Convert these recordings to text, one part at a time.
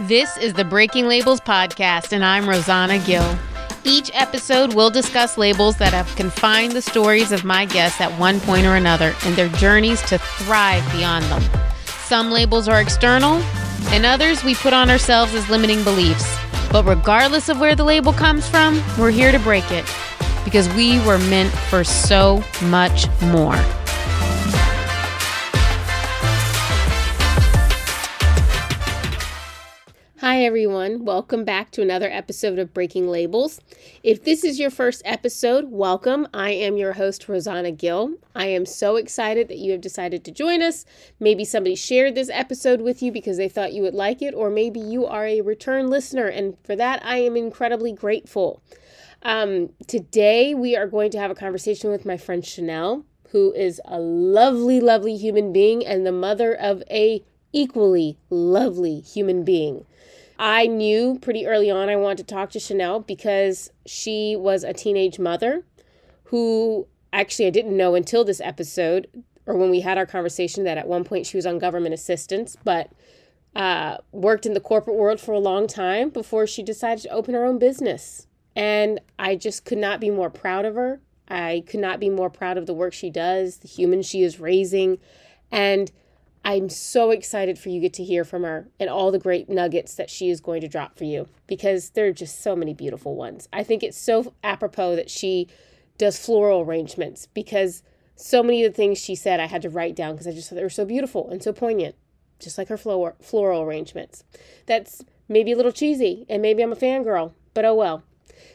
This is the Breaking Labels podcast, and I'm Rosanna Gill. Each episode we'll discuss labels that have confined the stories of my guests at one point or another and their journeys to thrive beyond them. Some labels are external, and others we put on ourselves as limiting beliefs. But regardless of where the label comes from, we're here to break it because we were meant for so much more. Everyone. Welcome back to another episode of Breaking Labels. If this is your first episode, welcome. I am your host, Rosanna Gill. I am so excited that you have decided to join us. Maybe somebody shared this episode with you because they thought you would like it, or maybe you are a return listener, and for that, I am incredibly grateful. Um, today, we are going to have a conversation with my friend Chanel, who is a lovely, lovely human being and the mother of a equally lovely human being. I knew pretty early on I wanted to talk to Chanel because she was a teenage mother who actually I didn't know until this episode or when we had our conversation that at one point she was on government assistance, but uh, worked in the corporate world for a long time before she decided to open her own business. And I just could not be more proud of her. I could not be more proud of the work she does, the humans she is raising, and I'm so excited for you get to hear from her and all the great nuggets that she is going to drop for you because there are just so many beautiful ones. I think it's so apropos that she does floral arrangements because so many of the things she said I had to write down because I just thought they were so beautiful and so poignant, just like her floral floral arrangements. That's maybe a little cheesy and maybe I'm a fangirl, but oh well.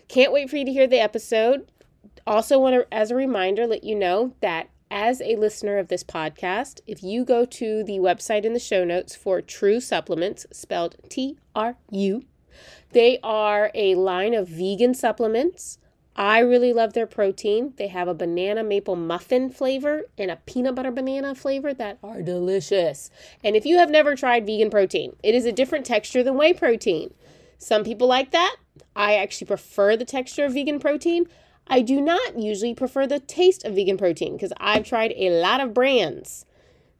Can't wait for you to hear the episode. Also want to as a reminder let you know that as a listener of this podcast, if you go to the website in the show notes for Tru Supplements, spelled T R U, they are a line of vegan supplements. I really love their protein. They have a banana maple muffin flavor and a peanut butter banana flavor that are delicious. And if you have never tried vegan protein, it is a different texture than whey protein. Some people like that. I actually prefer the texture of vegan protein. I do not usually prefer the taste of vegan protein because I've tried a lot of brands.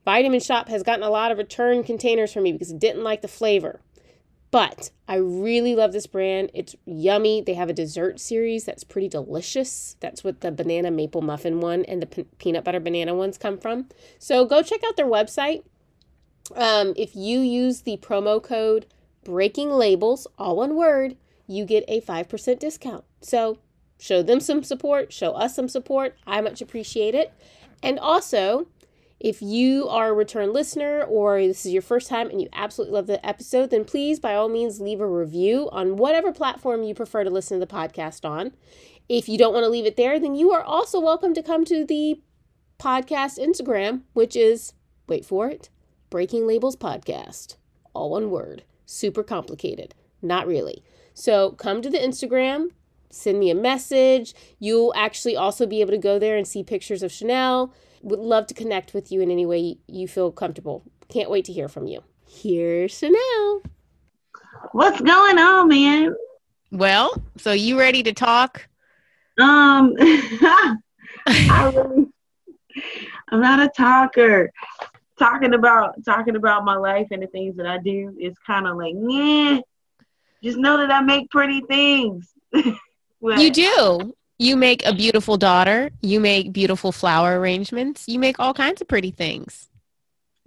Vitamin Shoppe has gotten a lot of return containers for me because it didn't like the flavor. But I really love this brand. It's yummy. They have a dessert series that's pretty delicious. That's what the banana maple muffin one and the p- peanut butter banana ones come from. So go check out their website. Um, if you use the promo code breaking labels, all one word, you get a 5% discount. So show them some support, show us some support. I much appreciate it. And also, if you are a return listener or this is your first time and you absolutely love the episode, then please, by all means, leave a review on whatever platform you prefer to listen to the podcast on. If you don't want to leave it there, then you are also welcome to come to the podcast Instagram, which is, wait for it, Breaking Labels Podcast. All one word. Super complicated. Not really. So come to the Instagram, send me a message. You'll actually also be able to go there and see pictures of Chanel. Would love to connect with you in any way you feel comfortable. Can't wait to hear from you. Here's Chanel. What's going on, man? Well, so you ready to talk? Um, I really, I'm not a talker. Talking about talking about my life and the things that I do is kind of like, yeah. Just know that I make pretty things. You do. You make a beautiful daughter. You make beautiful flower arrangements. You make all kinds of pretty things.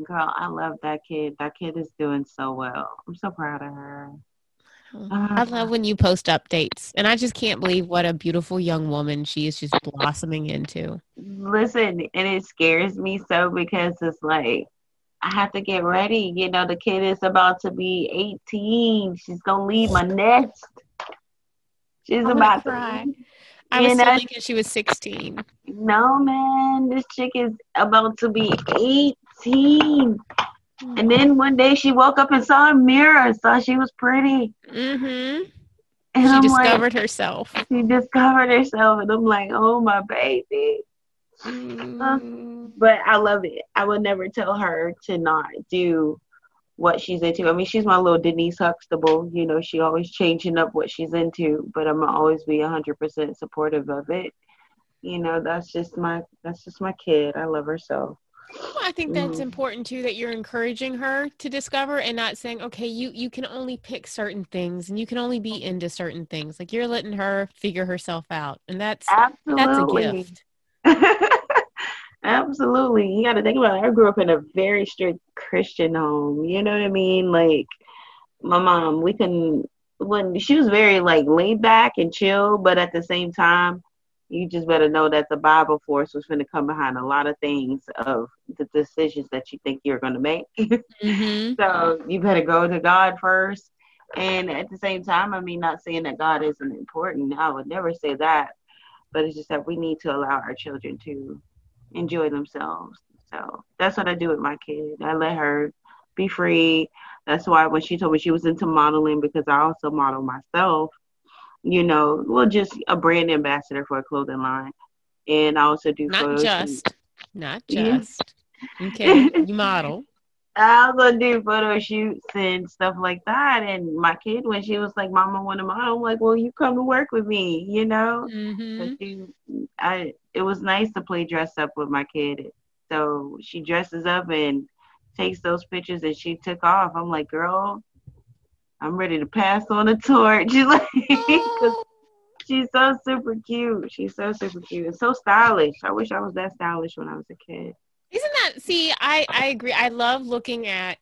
Girl, I love that kid. That kid is doing so well. I'm so proud of her. I love when you post updates, and I just can't believe what a beautiful young woman she is just blossoming into. Listen, and it scares me so because it's like I have to get ready. You know, the kid is about to be 18. She's gonna leave my nest. She's about to. Cry. I was still thinking she was 16. No, man, this chick is about to be 18. And then one day she woke up and saw a mirror, and saw she was pretty. Mm-hmm. And she I'm discovered like, herself. She discovered herself, and I'm like, oh my baby. Mm. Uh, but I love it. I would never tell her to not do what she's into. I mean, she's my little Denise Huxtable. You know, she always changing up what she's into, but I'm always be hundred percent supportive of it. You know, that's just my that's just my kid. I love her so. Well, I think that's mm. important too that you're encouraging her to discover and not saying, okay, you you can only pick certain things and you can only be into certain things. Like you're letting her figure herself out. And that's Absolutely. that's a gift. Absolutely. You got to think about it. I grew up in a very strict Christian home. You know what I mean? Like my mom, we can when she was very like laid back and chill, but at the same time, you just better know that the Bible force was going to come behind a lot of things of the decisions that you think you're going to make. mm-hmm. So you better go to God first. And at the same time, I mean, not saying that God isn't important. I would never say that. But it's just that we need to allow our children to enjoy themselves. So that's what I do with my kid. I let her be free. That's why when she told me she was into modeling, because I also model myself, you know, well, just a brand ambassador for a clothing line. And I also do not just, not just. Yeah. Okay, you model. I also do photo shoots and stuff like that. And my kid, when she was like, "Mama, want a model," I'm like, "Well, you come to work with me," you know. Mm-hmm. She, I, it was nice to play dress up with my kid. So she dresses up and takes those pictures, and she took off. I'm like, "Girl, I'm ready to pass on the torch. She's like, she's so super cute. She's so super cute and so stylish. I wish I was that stylish when I was a kid. See, I I agree. I love looking at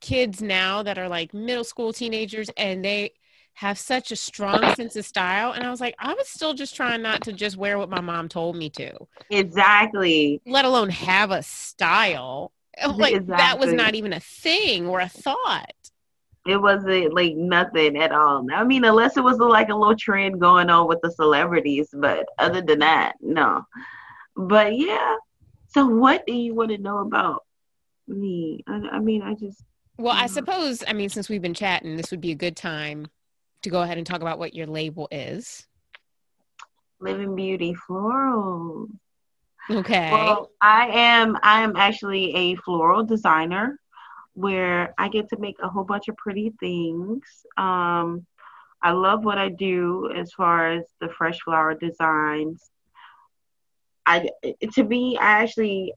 kids now that are like middle school teenagers, and they have such a strong sense of style. And I was like, I was still just trying not to just wear what my mom told me to. Exactly. Let alone have a style. Oh, like exactly. that was not even a thing or a thought. It wasn't like nothing at all. I mean, unless it was like a little trend going on with the celebrities, but other than that, no. But yeah. So, what do you want to know about me? I, I mean, I just. Well, I suppose, I mean, since we've been chatting, this would be a good time to go ahead and talk about what your label is. Living Beauty Floral. Okay. Well, I am I am actually a floral designer where I get to make a whole bunch of pretty things. Um, I love what I do as far as the fresh flower designs. I to me, I actually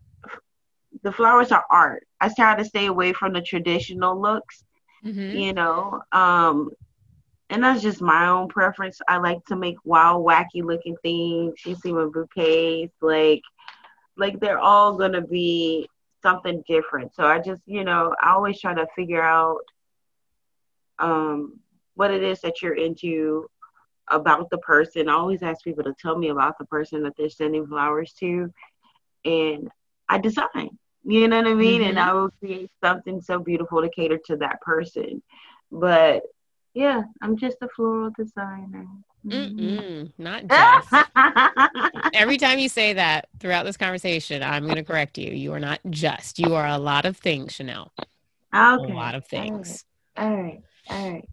the flowers are art. I try to stay away from the traditional looks, mm-hmm. you know. Um, and that's just my own preference. I like to make wild, wacky looking things. You see my bouquets, like, like they're all gonna be something different. So I just, you know, I always try to figure out um, what it is that you're into about the person. I always ask people to tell me about the person that they're sending flowers to. And I design, you know what I mean? Mm-hmm. And I will create something so beautiful to cater to that person. But yeah, I'm just a floral designer. Mm-mm, not just. Every time you say that throughout this conversation, I'm going to correct you. You are not just. You are a lot of things, Chanel. Okay. A lot of things. All right. All right. All right.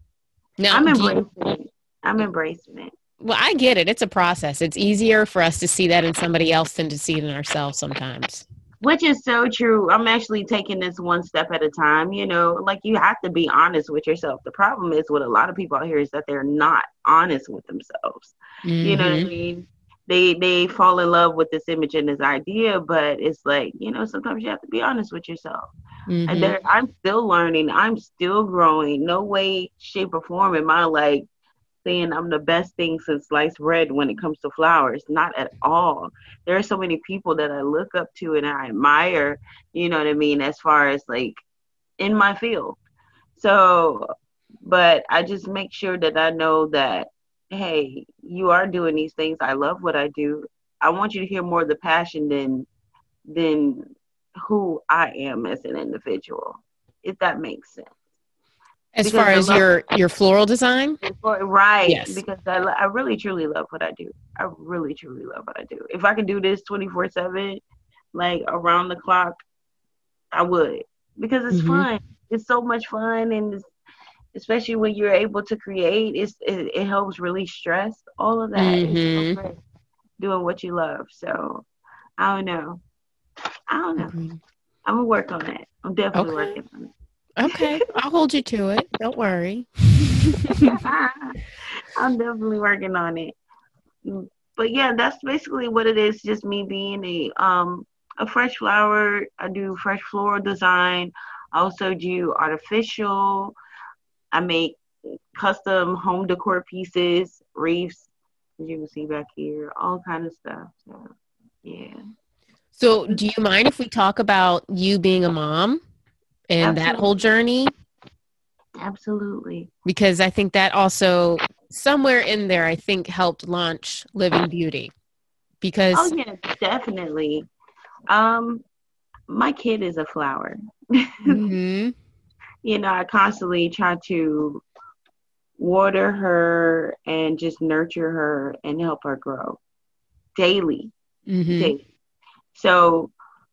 Now, I'm embracing you. I'm embracing it. Well, I get it. It's a process. It's easier for us to see that in somebody else than to see it in ourselves sometimes which is so true. I'm actually taking this one step at a time. You know, like you have to be honest with yourself. The problem is with a lot of people out here is that they're not honest with themselves. Mm-hmm. You know what I mm-hmm. mean? They they fall in love with this image and this idea, but it's like you know sometimes you have to be honest with yourself. Mm-hmm. And I'm still learning. I'm still growing. No way, shape, or form am I like saying I'm the best thing since sliced bread when it comes to flowers. Not at all. There are so many people that I look up to and I admire, you know what I mean, as far as like in my field. So, but I just make sure that I know that, hey, you are doing these things. I love what I do. I want you to hear more of the passion than than who I am as an individual, if that makes sense. As far as your your floral design, right? Yes. Because I, I really truly love what I do. I really truly love what I do. If I could do this twenty four seven, like around the clock, I would because it's mm-hmm. fun. It's so much fun, and especially when you're able to create, it's it, it helps release stress. All of that mm-hmm. so doing what you love. So I don't know. I don't know. Mm-hmm. I'm gonna work on it. I'm definitely okay. working on it. Okay, I'll hold you to it. Don't worry. I'm definitely working on it. But yeah, that's basically what it is. Just me being a um a fresh flower. I do fresh floral design. I also do artificial. I make custom home decor pieces, wreaths, as you can see back here, all kind of stuff. So, yeah. So, do you mind if we talk about you being a mom and Absolutely. that whole journey? Absolutely. Because I think that also somewhere in there, I think helped launch Living Beauty. Because oh yeah, definitely. Um, my kid is a flower. Mm-hmm. you know, I constantly try to water her and just nurture her and help her grow daily. Mm-hmm. daily. So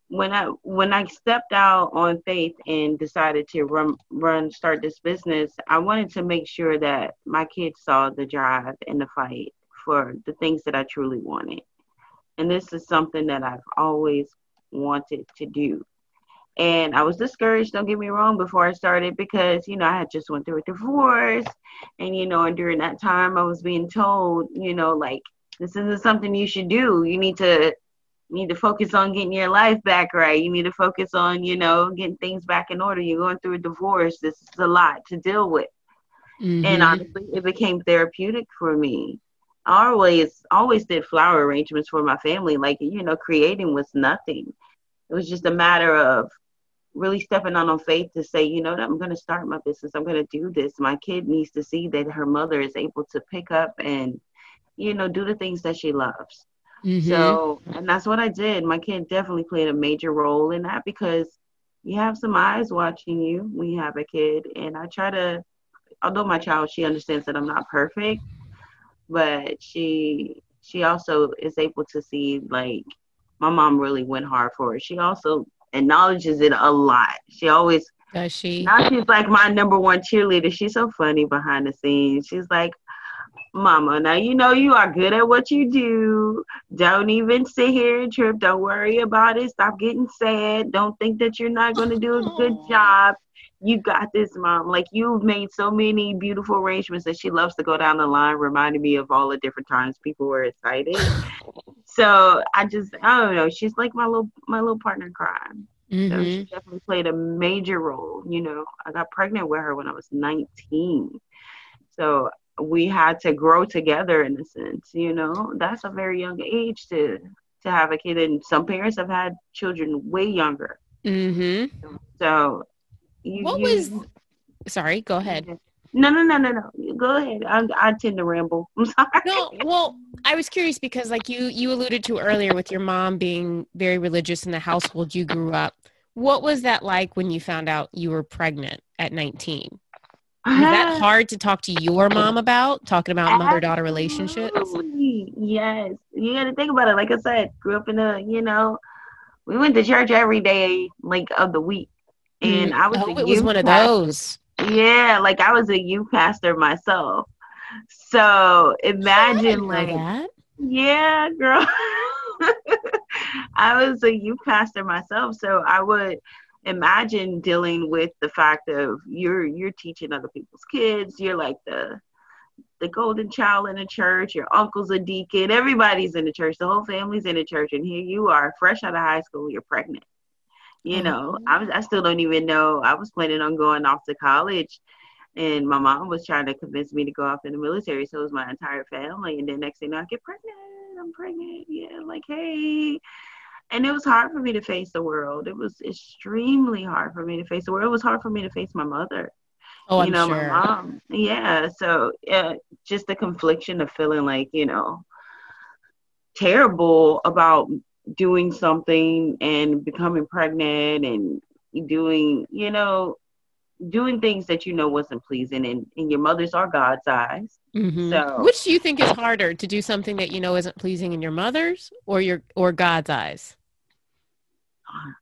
when I when I stepped out on faith and decided to run run start this business, I wanted to make sure that my kids saw the drive and the fight for the things that I truly wanted. And this is something that I've always wanted to do. And I was discouraged, don't get me wrong, before I started because, you know, I had just went through a divorce. And, you know, and during that time I was being told, you know, like, this isn't something you should do. You need to need to focus on getting your life back right. You need to focus on, you know, getting things back in order. You're going through a divorce. This is a lot to deal with. Mm-hmm. And honestly, it became therapeutic for me. I always always did flower arrangements for my family. Like, you know, creating was nothing. It was just a matter of really stepping on on faith to say, you know, I'm going to start my business. I'm going to do this. My kid needs to see that her mother is able to pick up and, you know, do the things that she loves. Mm-hmm. So, and that's what I did. My kid definitely played a major role in that because you have some eyes watching you when you have a kid. And I try to, although my child, she understands that I'm not perfect, but she, she also is able to see like my mom really went hard for her. She also acknowledges it a lot. She always does she now she's like my number one cheerleader. She's so funny behind the scenes. She's like, Mama, now you know you are good at what you do. Don't even sit here and trip. Don't worry about it. Stop getting sad. Don't think that you're not going to do a good job. You got this, mom. Like you've made so many beautiful arrangements that she loves to go down the line, reminding me of all the different times people were excited. so I just, I don't know. She's like my little, my little partner in crime. Mm-hmm. So she definitely played a major role. You know, I got pregnant with her when I was 19. So we had to grow together in a sense you know? That's a very young age to to have a kid and some parents have had children way younger. Mm-hmm. so you, what you, was sorry go ahead. No no no no no. Go ahead. I, I tend to ramble. I'm sorry. No well i was curious because like you you alluded to earlier with your mom being very religious in the household you grew up. What was that like when you found out you were pregnant at 19 is that hard to talk to your mom about? Talking about mother daughter relationships? Yes. You got to think about it. Like I said, grew up in a, you know, we went to church every day, like of the week. And mm. I was, oh, it was one of those. Yeah. Like I was a youth pastor myself. So imagine, like, that. yeah, girl. I was a youth pastor myself. So I would, imagine dealing with the fact of you're you're teaching other people's kids you're like the the golden child in the church your uncle's a deacon everybody's in the church the whole family's in the church and here you are fresh out of high school you're pregnant you mm-hmm. know I, was, I still don't even know i was planning on going off to college and my mom was trying to convince me to go off in the military so it was my entire family and then next thing i get pregnant i'm pregnant yeah like hey and it was hard for me to face the world. It was extremely hard for me to face the world. It was hard for me to face my mother. Oh, you I'm know, sure. my mom. Yeah. So uh, just the confliction of feeling like, you know, terrible about doing something and becoming pregnant and doing, you know, doing things that you know wasn't pleasing in, in your mother's or God's eyes. Mm-hmm. So which do you think is harder to do something that you know isn't pleasing in your mother's or your or God's eyes?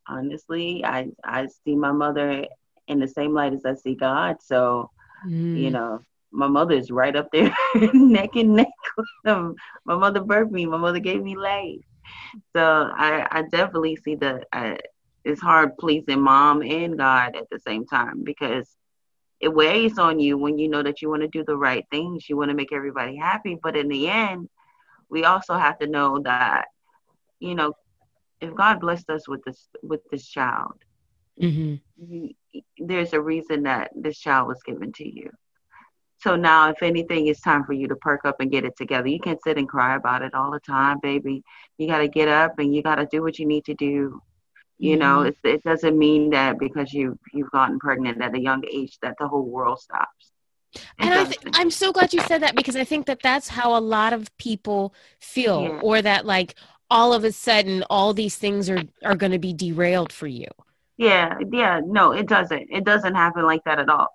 Honestly, I I see my mother in the same light as I see God. So, mm. you know, my mother is right up there, neck and neck with him. My mother birthed me. My mother gave me life. So I I definitely see that it's hard pleasing mom and God at the same time because it weighs on you when you know that you want to do the right things. You want to make everybody happy, but in the end, we also have to know that you know if God blessed us with this with this child, mm-hmm. there's a reason that this child was given to you. So now, if anything, it's time for you to perk up and get it together. You can't sit and cry about it all the time, baby. You got to get up and you got to do what you need to do. You mm-hmm. know, it, it doesn't mean that because you you've gotten pregnant at a young age that the whole world stops. and I th- I'm so glad you said that because I think that that's how a lot of people feel, yeah. or that like all of a sudden all these things are are going to be derailed for you. Yeah, yeah, no, it doesn't. It doesn't happen like that at all.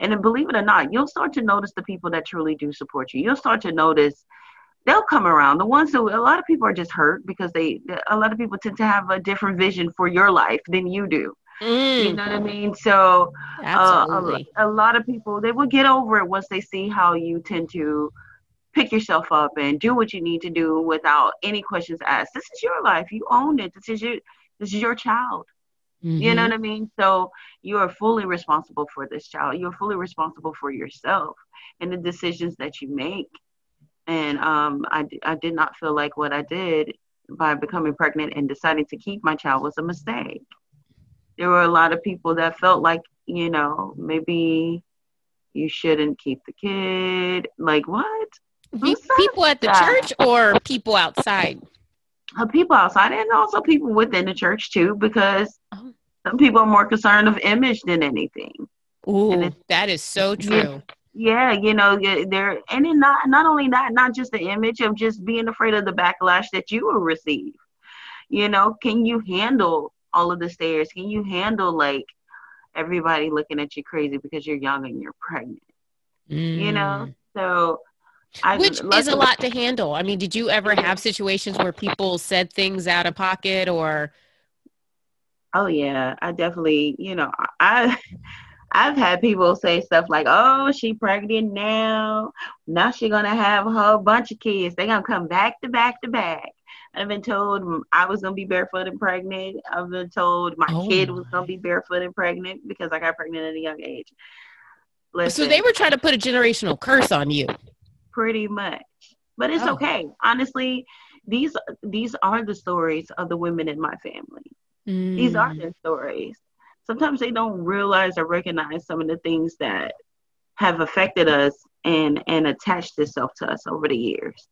And then believe it or not, you'll start to notice the people that truly do support you. You'll start to notice they'll come around. The ones who a lot of people are just hurt because they a lot of people tend to have a different vision for your life than you do. Mm. You know what I mean? So uh, a, a lot of people they will get over it once they see how you tend to pick yourself up and do what you need to do without any questions asked. This is your life. You own it. This is your this is your child. Mm-hmm. You know mm-hmm. what I mean? So you are fully responsible for this child. You're fully responsible for yourself and the decisions that you make. And um, I, I did not feel like what I did by becoming pregnant and deciding to keep my child was a mistake. There were a lot of people that felt like, you know, maybe you shouldn't keep the kid. Like, what? People at the that? church or people outside? Uh, people outside and also people within the church too, because oh. some people are more concerned of image than anything. Ooh, that is so true. Yeah, you know, they're and then not not only that, not just the image of just being afraid of the backlash that you will receive. You know, can you handle all of the stares? Can you handle like everybody looking at you crazy because you're young and you're pregnant? Mm. You know, mm. so I Which is a lot to handle. I mean, did you ever have situations where people said things out of pocket or? Oh yeah, I definitely. You know, I I've had people say stuff like, "Oh, she pregnant now. Now she gonna have a whole bunch of kids. They gonna come back to back to back." I've been told I was gonna be barefoot and pregnant. I've been told my oh. kid was gonna be barefoot and pregnant because I got pregnant at a young age. Listen, so they were trying to put a generational curse on you pretty much. But it's oh. okay. Honestly, these these are the stories of the women in my family. Mm. These are mm. their stories. Sometimes they don't realize or recognize some of the things that have affected us and and attached itself to us over the years.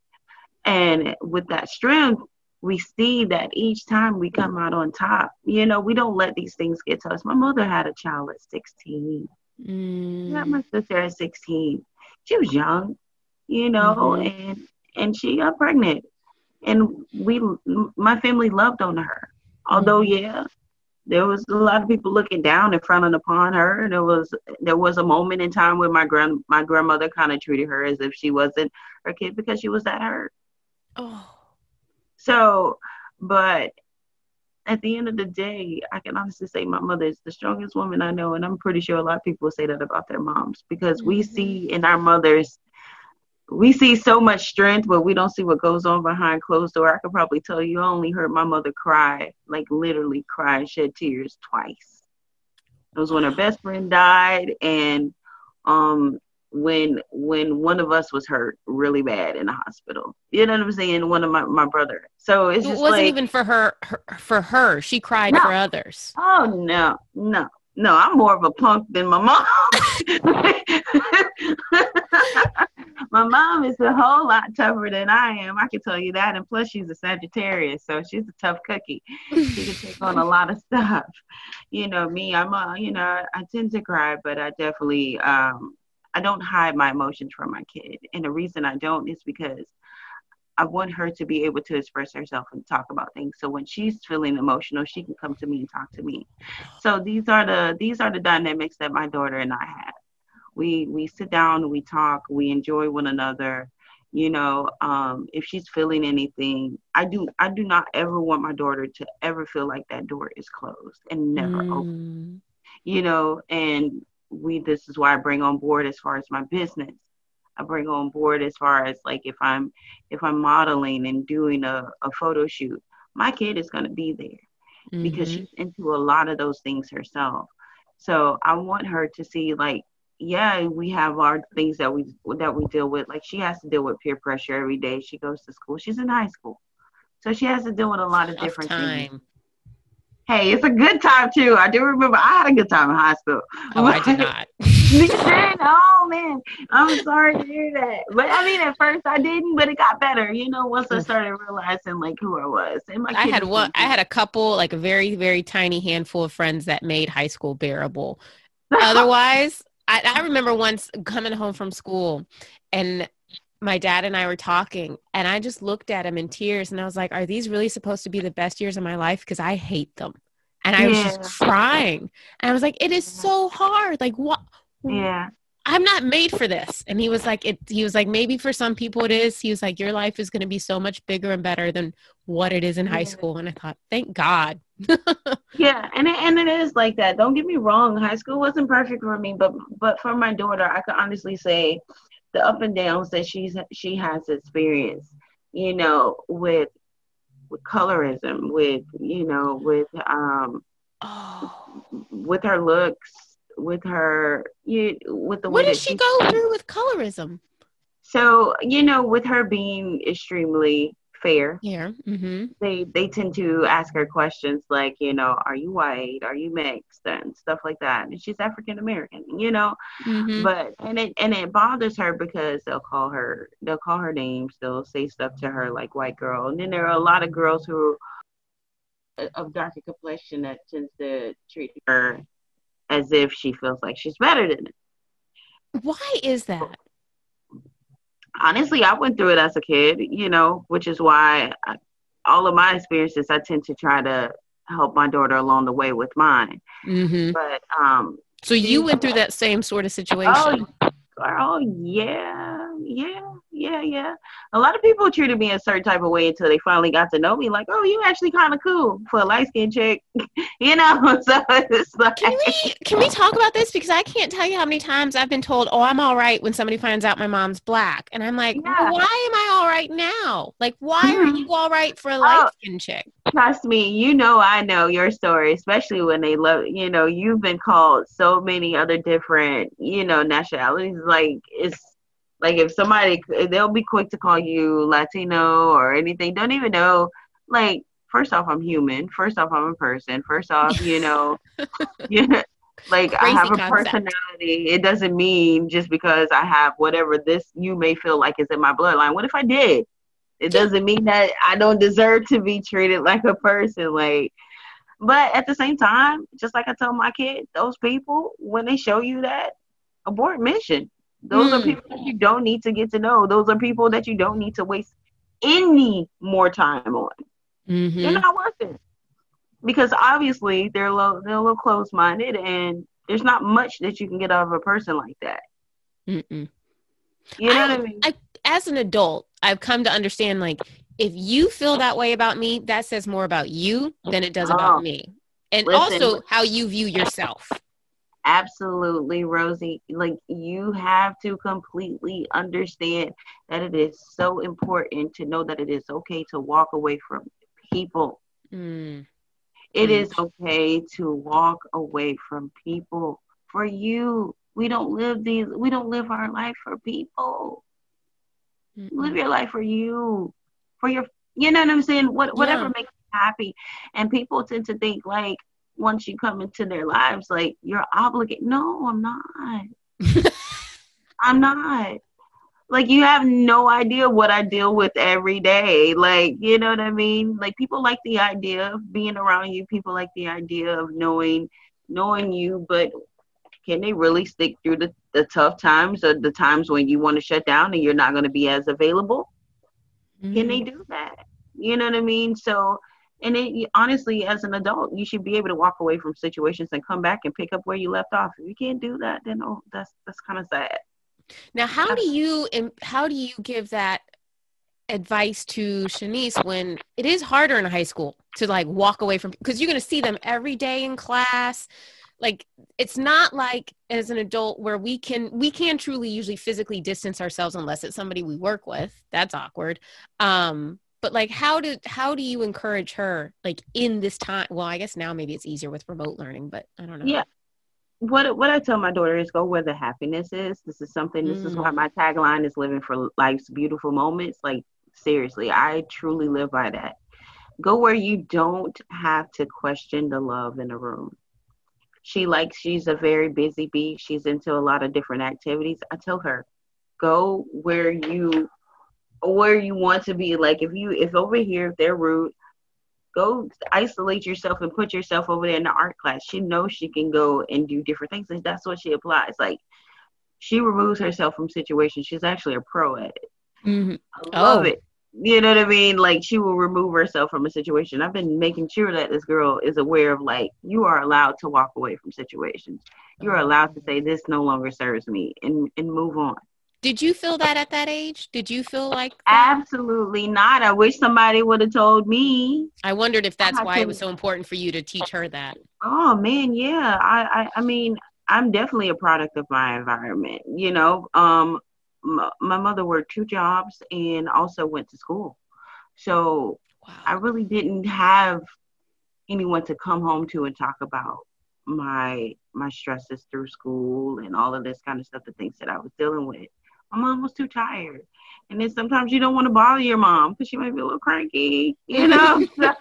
And with that strength, we see that each time we come out on top, you know, we don't let these things get to us. My mother had a child at 16. Mm. Got my sister at 16. She was young you know, mm-hmm. and and she got pregnant, and we, my family loved on her. Although, mm-hmm. yeah, there was a lot of people looking down and frowning upon her. And there was there was a moment in time where my grand my grandmother kind of treated her as if she wasn't her kid because she was that hurt. Oh. So, but at the end of the day, I can honestly say my mother is the strongest woman I know, and I'm pretty sure a lot of people say that about their moms because mm-hmm. we see in our mothers we see so much strength, but we don't see what goes on behind closed door. I could probably tell you, I only heard my mother cry, like literally cry, and shed tears twice. It was when her best friend died, and um, when when one of us was hurt really bad in the hospital. You know what I'm saying? One of my my brother. So it's it wasn't like, even for her, her, For her, she cried no. for others. Oh no, no, no! I'm more of a punk than my mom. my mom is a whole lot tougher than I am. I can tell you that. And plus, she's a Sagittarius, so she's a tough cookie. She can take on a lot of stuff. You know, me, I'm a, you know, I tend to cry, but I definitely, um, I don't hide my emotions from my kid. And the reason I don't is because I want her to be able to express herself and talk about things. So when she's feeling emotional, she can come to me and talk to me. So these are the these are the dynamics that my daughter and I have we we sit down we talk we enjoy one another you know um, if she's feeling anything i do i do not ever want my daughter to ever feel like that door is closed and never mm. open you know and we this is why i bring on board as far as my business i bring on board as far as like if i'm if i'm modeling and doing a, a photo shoot my kid is going to be there mm-hmm. because she's into a lot of those things herself so i want her to see like yeah, we have our things that we that we deal with. Like she has to deal with peer pressure every day. She goes to school. She's in high school. So she has to deal with a lot of Tough different time. things. Hey, it's a good time too. I do remember I had a good time in high school. Oh, I did not. Oh man, I'm sorry to hear that. But I mean, at first I didn't, but it got better. You know, once I mm. started realizing like who I was. And my I had one. I had a couple, like a very, very tiny handful of friends that made high school bearable. Otherwise, I, I remember once coming home from school, and my dad and I were talking, and I just looked at him in tears, and I was like, "Are these really supposed to be the best years of my life? Because I hate them." And I was Yeah. just crying, and I was like, "It is so hard. Like, what? Yeah. I'm not made for this. And he was like, it, he was like, maybe for some people it is. He was like, your life is going to be so much bigger and better than what it is in high Yeah. school. And I thought, thank God. Yeah, and it, and it is like that. Don't get me wrong. High school wasn't perfect for me, but but for my daughter, I can honestly say the up and downs that she's she has experienced. You know, with with colorism, with you know, with um, Oh, with her looks, with her you with the what did that she go through with colorism? So you know, with her being extremely fair, Yeah. Mm-hmm. they they tend to ask her questions like, you know, are you white? Are you mixed? And stuff like that. And she's African American, you know. Mm-hmm. But and it and it bothers her because they'll call her they'll call her names, they'll say stuff to her like white girl. And then there are a lot of girls who are of darker complexion that tends to treat her as if she feels like she's better than them. Why is that? honestly, I went through it as a kid, you know, which is why I, all of my experiences, I tend to try to help my daughter along the way with mine. Mm-hmm. But, um, So you went through that same sort of situation. oh, girl, yeah, yeah, yeah, yeah. A lot of people treated me a certain type of way until they finally got to know me, like, oh, you actually kind of cool for a light skinned chick, you know? So it's like, Can we can we talk about this because I can't tell you how many times I've been told, "Oh, I'm all right" when somebody finds out my mom's black, and I'm like, Yeah. well, "Why am I all right now? Like, why are Mhm. you all right for a Oh. light skinned chick?" trust me, you know I know your story, especially when they love you know, you've been called so many other different, you know, nationalities. Like it's like if somebody they'll be quick to call you Latino or anything. Don't even know like first off I'm human. First off I'm a person. First off, you know, yeah, like I have a concept. personality. It doesn't mean just because I have whatever this you may feel like is in my bloodline. What if I did? It doesn't mean that I don't deserve to be treated like a person. Like, but at the same time, just like I tell my kid, those people when they show you that abort mission. Those are Mm. people that you don't need to get to know. Those are people that you don't need to waste any more time on. They're Mm-hmm. not worth it because obviously they're low, they're a little close minded, and there's not much that you can get out of a person like that. Mm-mm. You know I- what I mean? I- As an adult, I've come to understand like if you feel that way about me, that says more about you than it does Oh. about me, and Listen. also how you view yourself. Absolutely, Rosie. Like you have to completely understand that it is so important to know that it is okay to walk away from people. Mm. It Mm. is okay to walk away from people for you. We don't live these we don't live our life for people. Live Mm-mm. your life for you. For your you know what I'm saying? What whatever Yeah. makes you happy. And people tend to think like once you come into their lives, like you're obligated. No, I'm not. I'm not. Like you have no idea what I deal with every day. Like, you know what I mean? Like people like the idea of being around you. People like the idea of knowing knowing you, but can they really stick through the, the tough times or the times when you want to shut down and you're not going to be as available? Can they mm-hmm. do that? You know what I mean? So, and it, honestly, as an adult, you should be able to walk away from situations and come back and pick up where you left off. If you can't do that, then oh, that's that's kind of sad. Now, how do you how do you give that advice to Shanice when it is harder in high school to like walk away from because you're going to see them every day in class. Like it's not like as an adult where we can we can truly usually physically distance ourselves unless it's somebody we work with. That's awkward. Um but like how do how do you encourage her like in this time? Well, I guess now maybe it's easier with remote learning, but I don't know. Yeah. What what I tell my daughter is go where the happiness is. This is something. This is Mm. why my tagline is living for life's beautiful moments. Like seriously, I truly live by that. go where you don't have to question the love in the room. She likes, she's a very busy bee. She's into a lot of different activities. I tell her, go where you where you want to be. Like if you if over here if they're rude, go isolate yourself and put yourself over there in the art class. She knows she can go and do different things, and that's what she applies. Like she removes herself from situations. She's actually a pro at it. Mm-hmm. I love oh. it. You know what I mean? Like she will remove herself from a situation. I've been making sure that this girl is aware of like you are allowed to walk away from situations. You're allowed to say this no longer serves me and and move on. Did you feel that at that age? Did you feel like that? Absolutely not. I wish somebody would have told me. I wondered if that's why to... it was so important for you to teach her that. Oh man, yeah. I, I I mean, I'm definitely a product of my environment. You know, um, m- my mother worked two jobs and also went to school, so wow. I really didn't have anyone to come home to and talk about my my stresses through school and all of this kind of stuff, the things that I was dealing with my mom was too tired. And then sometimes you don't want to bother your mom because she might be a little cranky, you know. so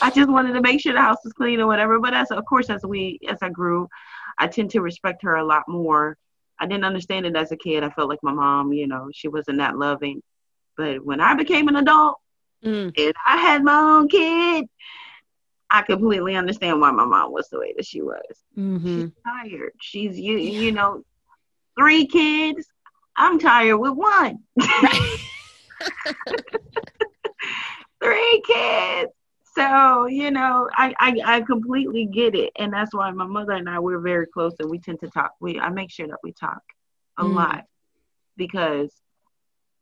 I just wanted to make sure the house was clean or whatever. But as of course, as we as I grew, I tend to respect her a lot more. I didn't understand it as a kid. I felt like my mom, you know, she wasn't that loving. But when I became an adult mm. and I had my own kid, I completely understand why my mom was the way that she was. Mm-hmm. She's tired. She's you you know three kids. I'm tired with one. three kids. So, you know, I, I, I completely get it. And that's why my mother and I, we're very close and we tend to talk. We I make sure that we talk a mm. lot because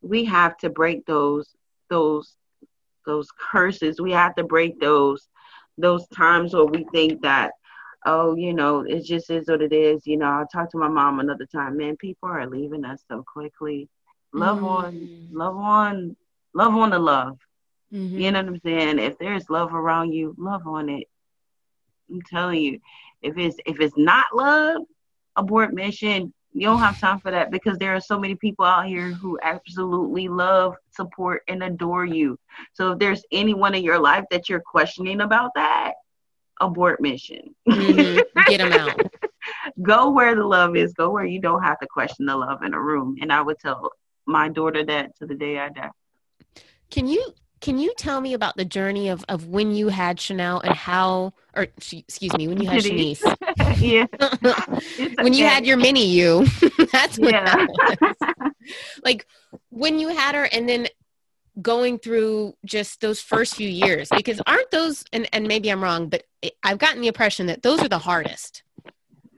we have to break those those those curses. We have to break those those times where we think that oh, you know, it just is what it is. You know, I'll talk to my mom another time. Man, people are leaving us so quickly. Love mm. on, love on, love on the love. Mm-hmm. You know what I'm saying? If there's love around you, love on it. I'm telling you, if it's if it's not love, abort mission. You don't have time for that because there are so many people out here who absolutely love, support, and adore you. So if there's anyone in your life that you're questioning about that, abort mission. Mm-hmm. Get them out. go where the love is. Go where you don't have to question the love in a room. And I would tell my daughter that to the day I die. Can you can you tell me about the journey of, of when you had Chanel and how, or excuse me, when you had Shanice? yeah. when okay. you had your mini you, that's what yeah. that like when you had her and then going through just those first few years because aren't those and, and maybe i'm wrong but i've gotten the impression that those are the hardest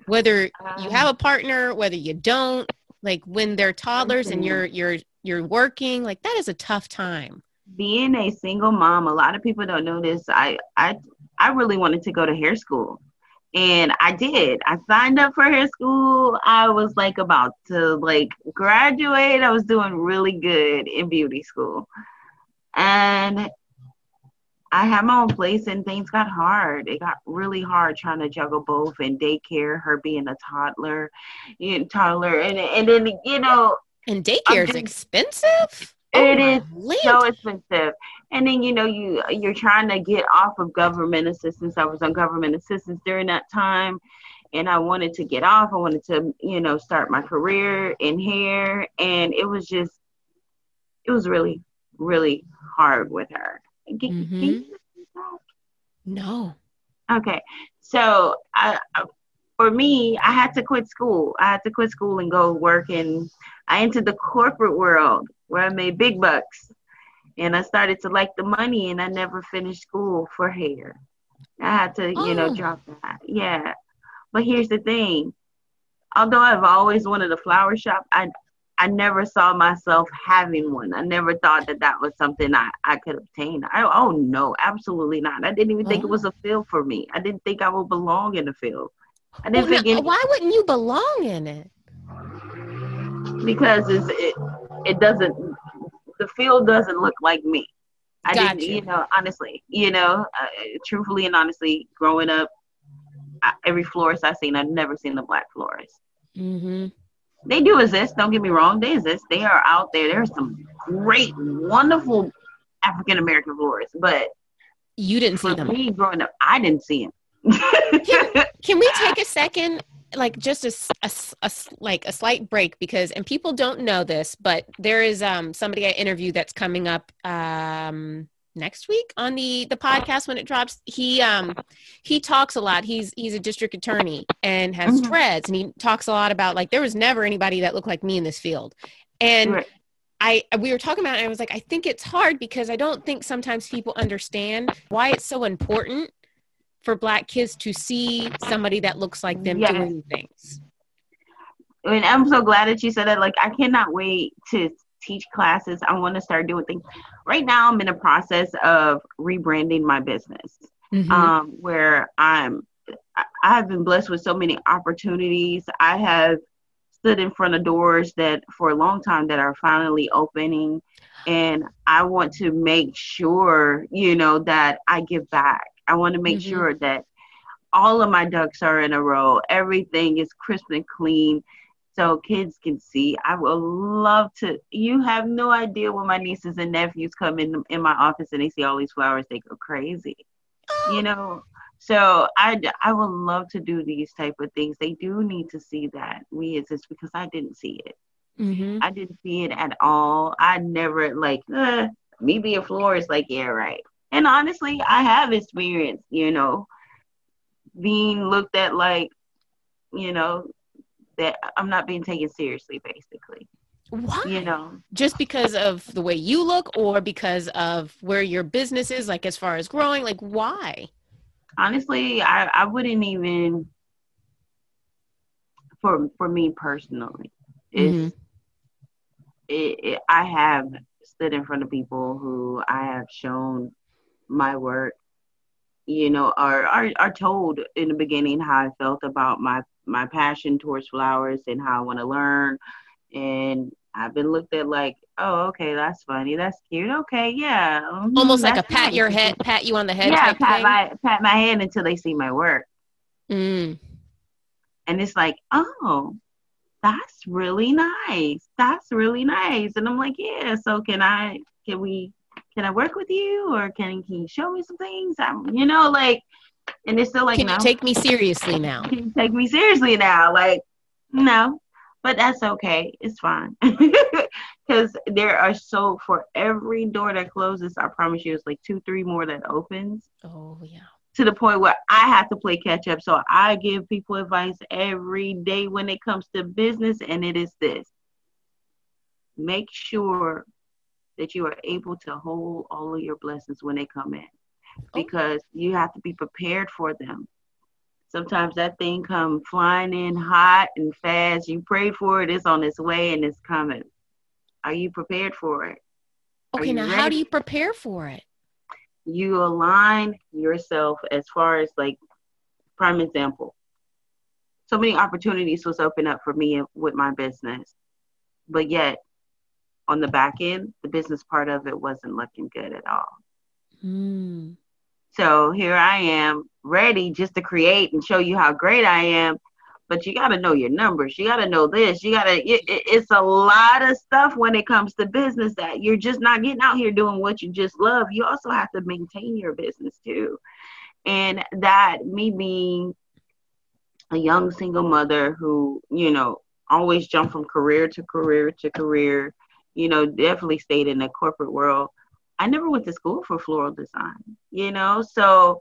whether you ah. have a partner whether you don't like when they're toddlers and mm-hmm. you're you're you're working like that is a tough time being a single mom a lot of people don't know this i i i really wanted to go to hair school and I did. I signed up for hair school. I was like about to like graduate. I was doing really good in beauty school. And I had my own place and things got hard. It got really hard trying to juggle both and daycare, her being a toddler, you know, toddler and and then you know And daycare is expensive? Oh it oh is so expensive. And then you know you you're trying to get off of government assistance. I was on government assistance during that time, and I wanted to get off. I wanted to you know start my career in hair, and it was just it was really really hard with her. Mm-hmm. no. Okay, so I, for me, I had to quit school. I had to quit school and go work, and I entered the corporate world where I made big bucks. And I started to like the money and I never finished school for hair. I had to, oh. you know, oh. drop that. Yeah. But here's the thing. Although I've always wanted a flower shop, I I never saw myself having one. I never thought that that was something I, I could obtain. I, oh no, absolutely not. I didn't even think it was a field for me. I didn't think I would belong in the field. I didn't well, think. No, why wouldn't you belong in it? Because it's, it it doesn't the field doesn't look like me. I didn't, you. know, honestly, you know, uh, truthfully and honestly, growing up, I, every florist I've seen, I've never seen the black florist. Mm-hmm. They do exist. Don't get me wrong. They exist. They are out there. There's some great, wonderful African American florists, but you didn't see them. Me growing up, I didn't see them. can, can, we take a second, like just a, a, a, like a slight break because, and people don't know this, but there is um somebody I interviewed that's coming up um next week on the the podcast when it drops he um he talks a lot he's he's a district attorney and has mm-hmm. dreads and he talks a lot about like there was never anybody that looked like me in this field and right. I we were talking about it and I was like I think it's hard because I don't think sometimes people understand why it's so important for black kids to see somebody that looks like them yes. doing things. I mean, I'm so glad that you said that. Like I cannot wait to teach classes. I want to start doing things. Right now, I'm in a process of rebranding my business, mm-hmm. um, where I'm. I have been blessed with so many opportunities. I have stood in front of doors that for a long time that are finally opening, and I want to make sure, you know, that I give back. I want to make mm-hmm. sure that all of my ducks are in a row. Everything is crisp and clean so kids can see. I would love to. You have no idea when my nieces and nephews come in in my office and they see all these flowers, they go crazy. You know. So I I would love to do these type of things. They do need to see that we exist because I didn't see it. Mm-hmm. I didn't see it at all. I never like uh, me being florist. Like yeah, right. And honestly, I have experienced You know, being looked at like you know that I'm not being taken seriously, basically. Why? You know, just because of the way you look, or because of where your business is, like as far as growing, like why? Honestly, I I wouldn't even for for me personally. It's mm-hmm. it, it, I have stood in front of people who I have shown my work you know, are, are are told in the beginning how I felt about my my passion towards flowers and how I want to learn. And I've been looked at like, oh, okay, that's funny, that's cute, okay, yeah. Mm-hmm, Almost like a pat your head, pat you on the head. Yeah, pat thing. my pat my hand until they see my work. Mm. And it's like, oh, that's really nice. That's really nice. And I'm like, yeah. So can I? Can we? can I work with you or can, can you show me some things? I'm, you know, like, and it's still like, can no. you take me seriously now? Can you take me seriously now? Like, no, but that's okay. It's fine. Because there are so, for every door that closes, I promise you, it's like two, three more that opens. Oh, yeah. To the point where I have to play catch up. So I give people advice every day when it comes to business, and it is this make sure that you are able to hold all of your blessings when they come in because you have to be prepared for them. Sometimes that thing come flying in hot and fast. You pray for it, it's on its way and it's coming. Are you prepared for it? Okay, now ready? how do you prepare for it? You align yourself as far as like prime example. So many opportunities was open up for me with my business. But yet on the back end, the business part of it wasn't looking good at all. Mm. So here I am, ready just to create and show you how great I am. But you got to know your numbers. You got to know this. You got to, it, it, it's a lot of stuff when it comes to business that you're just not getting out here doing what you just love. You also have to maintain your business too. And that, me being a young single mother who, you know, always jumped from career to career to career, you know, definitely stayed in the corporate world. I never went to school for floral design, you know, so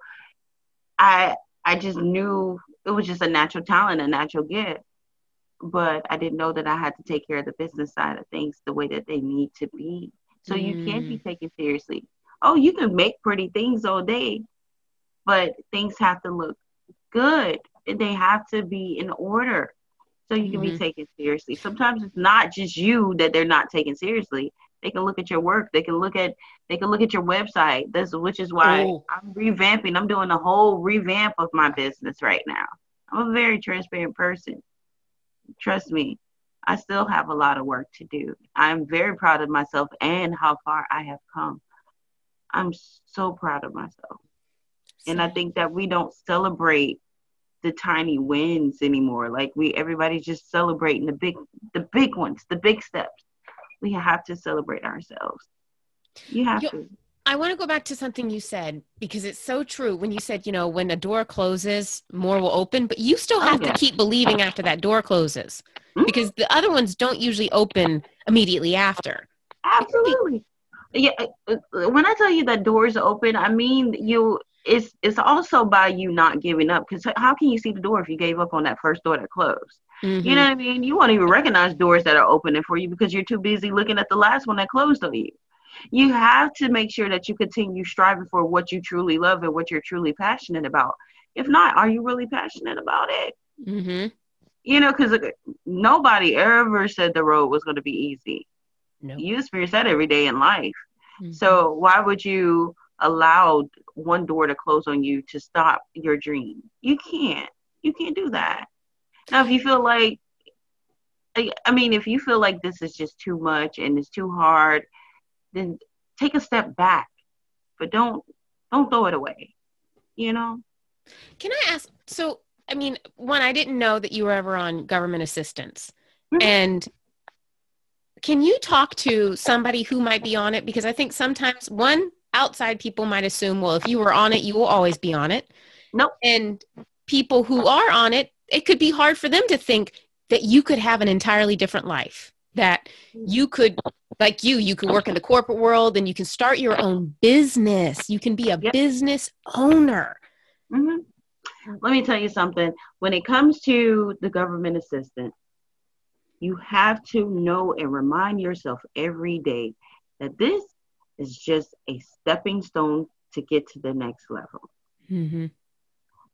I I just knew it was just a natural talent, a natural gift. But I didn't know that I had to take care of the business side of things the way that they need to be. So mm. you can't be taken seriously. Oh, you can make pretty things all day, but things have to look good. They have to be in order so you can mm-hmm. be taken seriously. Sometimes it's not just you that they're not taking seriously. They can look at your work. They can look at they can look at your website. This which is why. I'm revamping. I'm doing a whole revamp of my business right now. I'm a very transparent person. Trust me, I still have a lot of work to do. I'm very proud of myself and how far I have come. I'm so proud of myself. And I think that we don't celebrate the tiny wins anymore. Like we everybody's just celebrating the big the big ones, the big steps. We have to celebrate ourselves. You have to. I want to go back to something you said because it's so true. When you said, you know, when a door closes, more will open, but you still have oh, yeah. to keep believing after that door closes mm-hmm. because the other ones don't usually open immediately after. Absolutely. Yeah, uh, uh, when I tell you that doors open, I mean you. It's it's also by you not giving up because how can you see the door if you gave up on that first door that closed? Mm-hmm. You know what I mean? You won't even recognize doors that are opening for you because you're too busy looking at the last one that closed on you. You have to make sure that you continue striving for what you truly love and what you're truly passionate about. If not, are you really passionate about it? Mm-hmm. You know, because nobody ever said the road was going to be easy. No. You experience that every day in life. Mm-hmm. So why would you allow one door to close on you to stop your dream? You can't. You can't do that. Now, if you feel like, I mean, if you feel like this is just too much and it's too hard, then take a step back, but don't don't throw it away. You know. Can I ask? So, I mean, one, I didn't know that you were ever on government assistance, mm-hmm. and can you talk to somebody who might be on it? Because I think sometimes one outside people might assume, well, if you were on it, you will always be on it. Nope. And people who are on it, it could be hard for them to think that you could have an entirely different life that you could like you you could work in the corporate world and you can start your own business you can be a yep. business owner mm-hmm. let me tell you something when it comes to the government assistant you have to know and remind yourself every day that this is just a stepping stone to get to the next level mm-hmm. and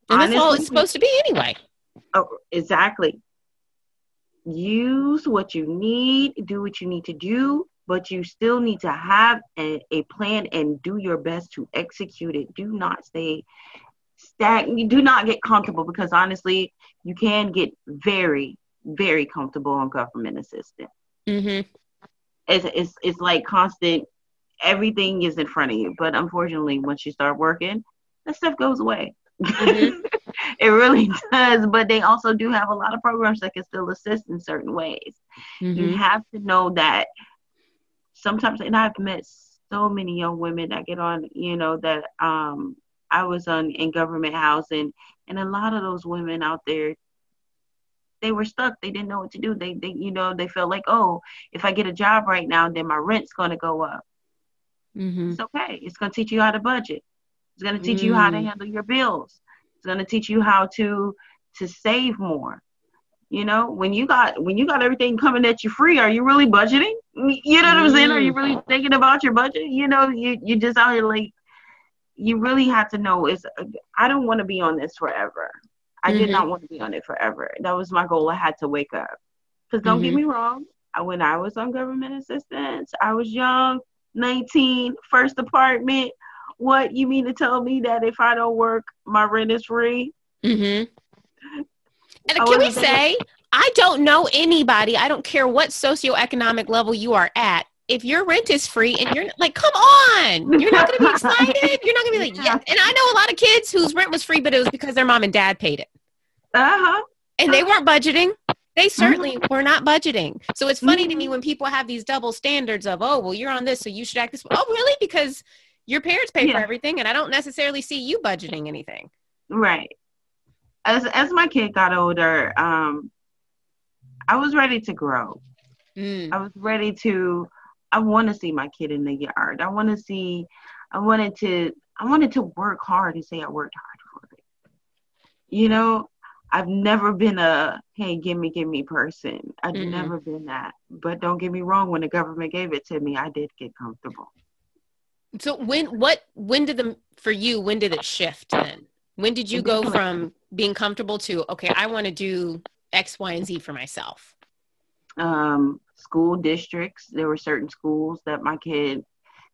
Honestly, that's all it's supposed to be anyway oh, exactly use what you need, do what you need to do, but you still need to have a, a plan and do your best to execute it. Do not stay stagnant. Do not get comfortable because honestly, you can get very, very comfortable on government assistance. Mm-hmm. It's, it's, it's like constant, everything is in front of you. But unfortunately, once you start working, that stuff goes away. Mm-hmm. it really does. But they also do have a lot of programs that can still assist in certain ways. Mm-hmm. You have to know that sometimes, and I've met so many young women that get on, you know, that um, I was on in government housing, and a lot of those women out there, they were stuck. They didn't know what to do. They, they, you know, they felt like, oh, if I get a job right now, then my rent's going to go up. Mm-hmm. It's okay. It's going to teach you how to budget. It's going to teach mm. you how to mm. handle your bills. It's going to teach you how to to save more. You know, when you got when you got everything coming at you free, are you really budgeting? You know what I'm saying? Are you really mm. thinking about your budget? You know, you you just out here like you really have to know is I don't want to be on this forever. I mm-hmm. did not want to be on it forever. That was my goal. I had to wake up. Because don't mm-hmm. get me wrong, I, when I was on government assistance, I was young, 19, first apartment. What you mean to tell me that if I don't work, my rent is free? Mm-hmm. And can we say, I don't know anybody. I don't care what socioeconomic level you are at. If your rent is free and you're like, come on, you're not going to be excited. You're not going to be like, yeah. And I know a lot of kids whose rent was free, but it was because their mom and dad paid it. Uh huh. And they weren't budgeting. They certainly mm-hmm. were not budgeting. So it's funny mm-hmm. to me mm-hmm. when people have these double standards of, oh, well, you're on this, so you should act this. Oh, really? Because your parents pay yeah. for everything and i don't necessarily see you budgeting anything. Right. As as my kid got older um i was ready to grow. Mm. i was ready to i want to see my kid in the yard. I want to see i wanted to i wanted to work hard and say i worked hard for it. You know i've never been a hey give me give me person. I've mm-hmm. never been that. But don't get me wrong when the government gave it to me i did get comfortable so when what when did the for you when did it shift then? When did you go from being comfortable to okay, I want to do X, Y, and Z for myself? Um, school districts. There were certain schools that my kid,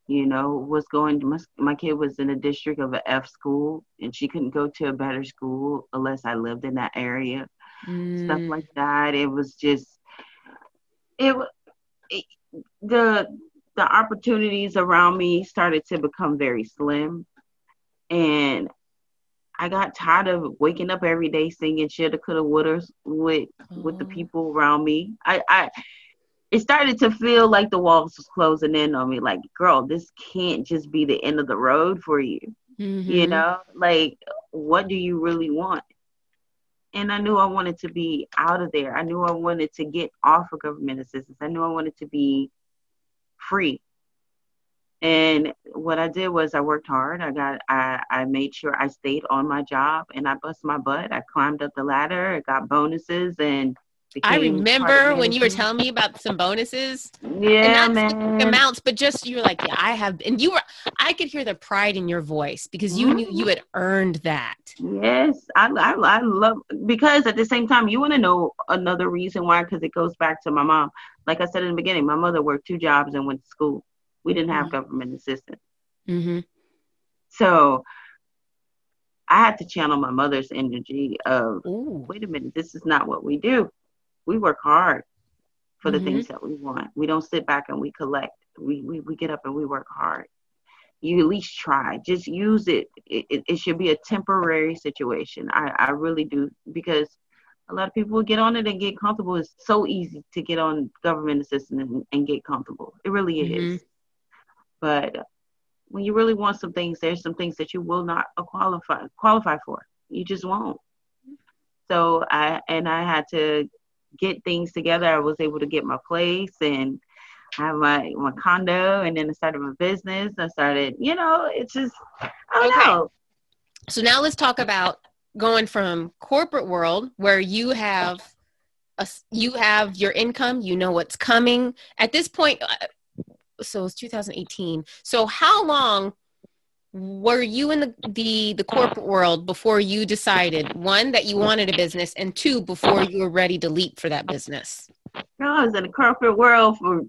you know, was going to. My, my kid was in a district of an F school, and she couldn't go to a better school unless I lived in that area. Mm. Stuff like that. It was just it, it the the opportunities around me started to become very slim. And I got tired of waking up every day singing shoulda, coulda, woulda with with the oh. people around me. I, I it started to feel like the walls was closing in on me. Like, girl, this can't just be the end of the road for you. Mm-hmm. You know, like, what do you really want? And I knew I wanted to be out of there. I knew I wanted to get off of government assistance. I knew I wanted to be free. And what I did was I worked hard. I got I, I made sure I stayed on my job and I bust my butt. I climbed up the ladder, I got bonuses and I remember when you were telling me about some bonuses. Yeah, man. Amounts, but just you were like, yeah, I have, and you were. I could hear the pride in your voice because you mm-hmm. knew you had earned that. Yes, I, I, I love because at the same time, you want to know another reason why because it goes back to my mom. Like I said in the beginning, my mother worked two jobs and went to school. We didn't have mm-hmm. government assistance. Mm-hmm. So I had to channel my mother's energy of, Ooh. wait a minute, this is not what we do we work hard for the mm-hmm. things that we want. We don't sit back and we collect. We, we we get up and we work hard. You at least try. Just use it. It, it, it should be a temporary situation. I, I really do because a lot of people get on it and get comfortable. It's so easy to get on government assistance and, and get comfortable. It really mm-hmm. is. But when you really want some things, there's some things that you will not qualify qualify for. You just won't. So I and I had to get things together. I was able to get my place and I have my my condo, and then I started my business. I started, you know, it's just I don't okay. know. So now let's talk about going from corporate world where you have a, you have your income, you know what's coming. At this point, uh, so it's 2018. So how long were you in the, the the corporate world before you decided one that you wanted a business and two before you were ready to leap for that business No, i was in the corporate world for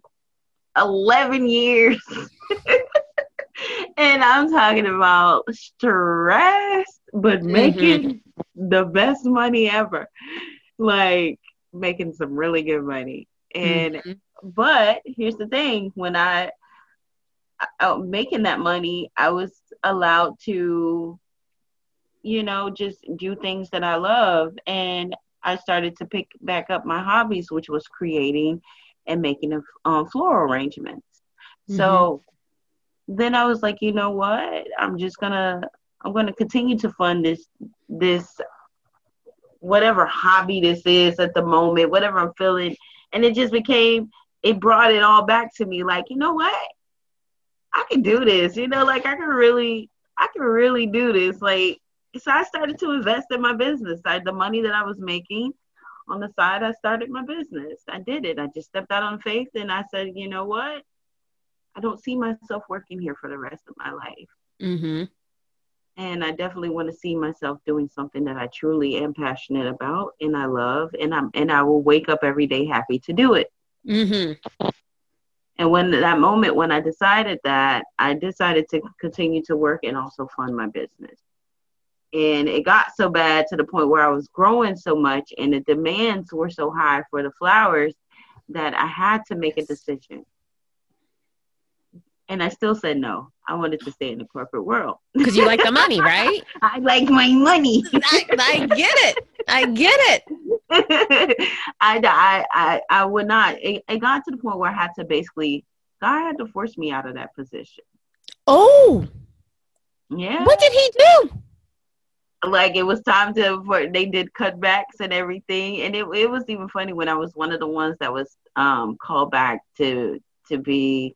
11 years and i'm talking about stress but mm-hmm. making mm-hmm. the best money ever like making some really good money and mm-hmm. but here's the thing when i out making that money, I was allowed to, you know, just do things that I love. And I started to pick back up my hobbies, which was creating and making of um, floral arrangements. Mm-hmm. So then I was like, you know what? I'm just gonna I'm gonna continue to fund this this whatever hobby this is at the moment, whatever I'm feeling. And it just became it brought it all back to me like, you know what? I can do this, you know, like I can really, I can really do this. Like, so I started to invest in my business. I, the money that I was making on the side, I started my business. I did it. I just stepped out on faith and I said, you know what? I don't see myself working here for the rest of my life. Mm-hmm. And I definitely want to see myself doing something that I truly am passionate about and I love, and I'm and I will wake up every day happy to do it. Mm-hmm. And when that moment when I decided that, I decided to continue to work and also fund my business. And it got so bad to the point where I was growing so much and the demands were so high for the flowers that I had to make a decision. And I still said no. I wanted to stay in the corporate world. Because you like the money, right? I like my money. I, I get it. I get it. I, I, I, I would not. It, it got to the point where I had to basically, God had to force me out of that position. Oh, yeah. What did he do? Like it was time to for they did cutbacks and everything, and it it was even funny when I was one of the ones that was um called back to to be,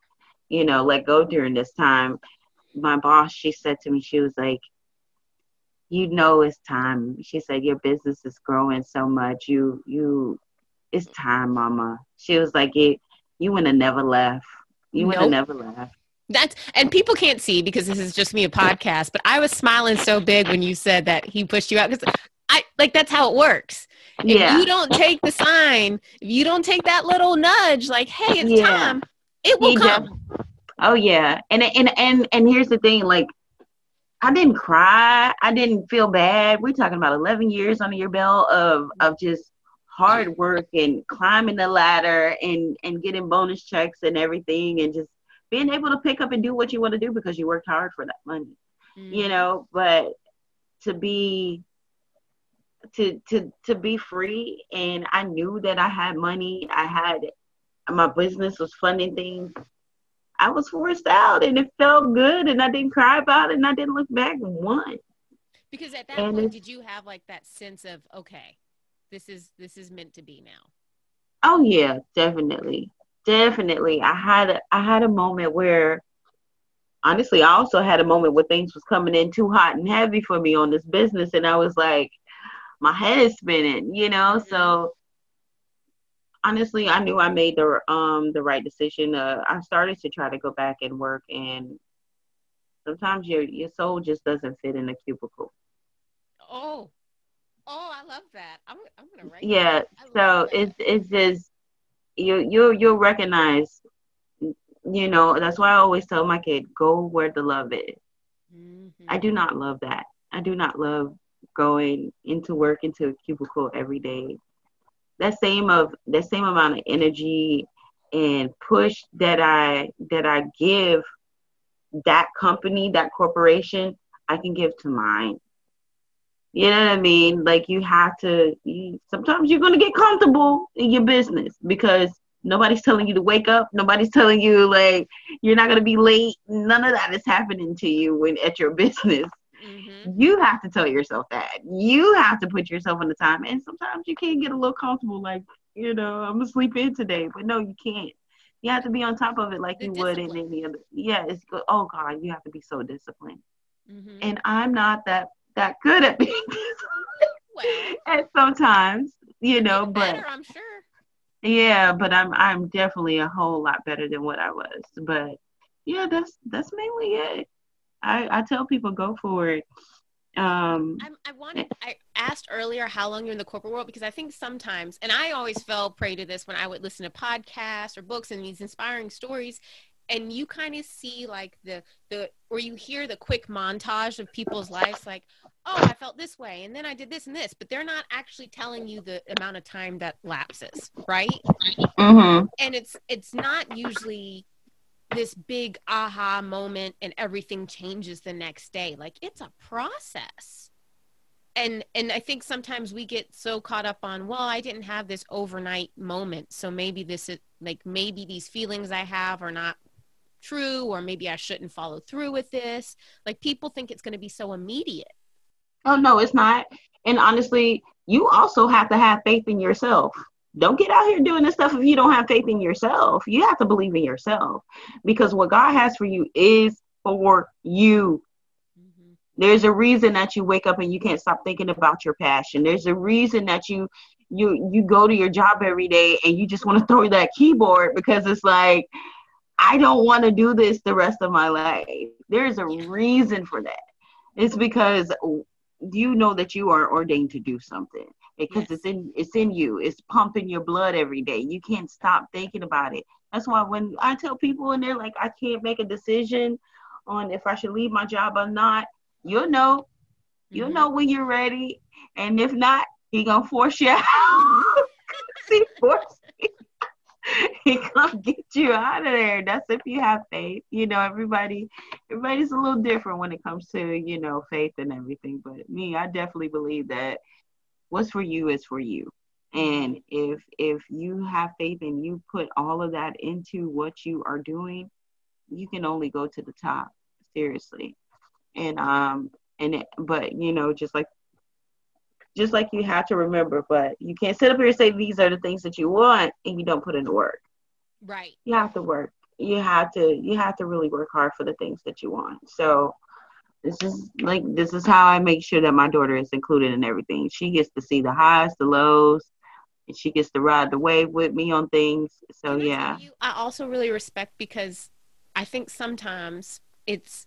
you know, let go during this time. My boss, she said to me, she was like, you know it's time. She said, Your business is growing so much. You you it's time, mama. She was like, It you would have never left. You would have nope. never left. That's and people can't see because this is just me a podcast, but I was smiling so big when you said that he pushed you out because I like that's how it works. If yeah. you don't take the sign, if you don't take that little nudge, like, hey, it's yeah. time, it will he come. Does. Oh yeah. And and and and here's the thing, like I didn't cry. I didn't feel bad. We're talking about 11 years under your belt of of just hard work and climbing the ladder and and getting bonus checks and everything and just being able to pick up and do what you want to do because you worked hard for that money. Mm-hmm. You know, but to be to to to be free and I knew that I had money. I had my business was funding things. I was forced out and it felt good and I didn't cry about it and I didn't look back once. Because at that and point did you have like that sense of okay, this is this is meant to be now? Oh yeah, definitely. Definitely. I had a, I had a moment where honestly I also had a moment where things was coming in too hot and heavy for me on this business and I was like my head is spinning, you know? Mm-hmm. So honestly, I knew I made the um the right decision. Uh, I started to try to go back and work, and sometimes your your soul just doesn't fit in a cubicle. Oh, oh, I love that. I'm I'm gonna write. Yeah, so it's it's just you you you'll recognize. You know, that's why I always tell my kid, go where the love is. Mm-hmm. I do not love that. I do not love going into work into a cubicle every day that same of that same amount of energy and push that I that I give that company, that corporation, I can give to mine. You know what I mean? Like you have to. You, sometimes you're gonna get comfortable in your business because nobody's telling you to wake up. Nobody's telling you like you're not gonna be late. None of that is happening to you when at your business. Mm-hmm. You have to tell yourself that. You have to put yourself in the time. And sometimes you can't get a little comfortable, like, you know, I'm gonna sleep in today. But no, you can't. You have to be on top of it like the you discipline. would in any other. Yeah, it's good. Oh God, you have to be so disciplined. Mm-hmm. And I'm not that that good at being disciplined. Well, and sometimes, you know, but better, I'm sure. Yeah, but I'm I'm definitely a whole lot better than what I was. But yeah, that's that's mainly it. I, I tell people go for it. Um, I, I wanted, I asked earlier how long you're in the corporate world because I think sometimes, and I always fell prey to this when I would listen to podcasts or books and these inspiring stories, and you kind of see like the the or you hear the quick montage of people's lives, like, oh, I felt this way, and then I did this and this, but they're not actually telling you the amount of time that lapses, right? Mm-hmm. And it's it's not usually this big aha moment and everything changes the next day. Like it's a process. And and i think sometimes we get so caught up on well i didn't have this overnight moment. So maybe this is like maybe these feelings i have are not true or maybe i shouldn't follow through with this. Like people think it's going to be so immediate. Oh no it's not. And honestly you also have to have faith in yourself don't get out here doing this stuff if you don't have faith in yourself. You have to believe in yourself because what God has for you is for you. Mm-hmm. There's a reason that you wake up and you can't stop thinking about your passion. There's a reason that you you you go to your job every day and you just want to throw that keyboard because it's like I don't want to do this the rest of my life. There's a reason for that. It's because you know that you are ordained to do something because yes. it's in it's in you. It's pumping your blood every day. You can't stop thinking about it. That's why when i tell people and they're like i can't make a decision on if i should leave my job or not you'll know. You'll mm-hmm. know when you're ready. And if not he gonna force you out. He force he gonna get you out of there. That's if you have faith. You know everybody everybody's a little different when it comes to you know faith and everything. But me i definitely believe that what's for you is for you. And if if you have faith and you put all of that into what you are doing you can only go to the top seriously. And um and it, but you know just like just like you have to remember but you can't sit up here and say these are the things that you want and you don't put in the work. Right. You have to work. You have to you have to really work hard for the things that you want. So this is like this is how I make sure that my daughter is included in everything. She gets to see the highs, the lows, and she gets to ride the wave with me on things. So yeah. You, I also really respect because I think sometimes it's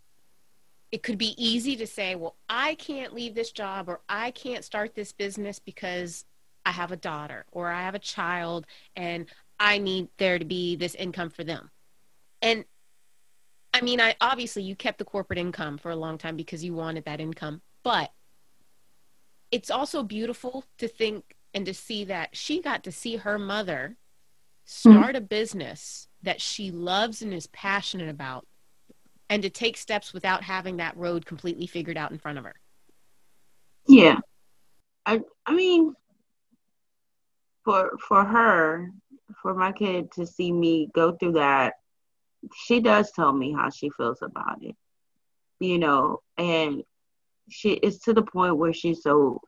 it could be easy to say, well, I can't leave this job or I can't start this business because I have a daughter or I have a child and I need there to be this income for them. And I mean, I obviously you kept the corporate income for a long time because you wanted that income, but it's also beautiful to think and to see that she got to see her mother start mm-hmm. a business that she loves and is passionate about and to take steps without having that road completely figured out in front of her. Yeah. I I mean for for her for my kid to see me go through that, she does tell me how she feels about it. You know, and she is to the point where she's so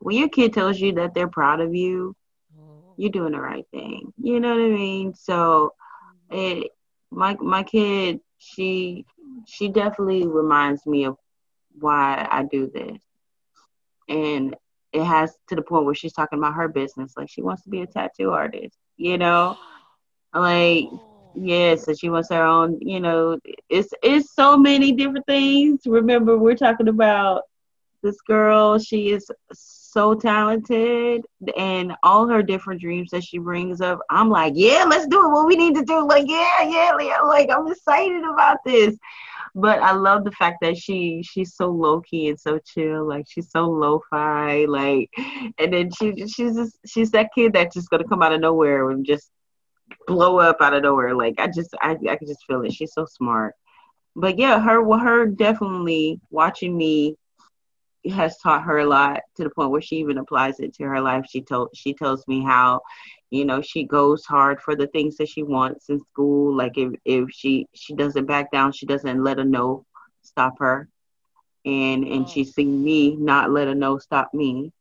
when your kid tells you that they're proud of you, oh. you're doing the right thing. You know what I mean? So it my my kid, she she definitely reminds me of why I do this. And it has to the point where she's talking about her business. Like she wants to be a tattoo artist, you know? Like yeah, so she wants her own, you know, it's it's so many different things. Remember, we're talking about this girl, she is so talented and all her different dreams that she brings up. I'm like, yeah, let's do it. What we need to do. Like, yeah, yeah, yeah. Like, I'm excited about this but I love the fact that she she's so low key and so chill. Like she's so lo-fi. Like, and then she she's just she's that kid that's just gonna come out of nowhere and just blow up out of nowhere. Like I just I I can just feel it. She's so smart. But yeah, her her definitely watching me has taught her a lot to the point where she even applies it to her life. She told she tells me how you know she goes hard for the things that she wants in school like if, if she she doesn't back down she doesn't let a no stop her and and oh. she's mm. seen me not let a no stop me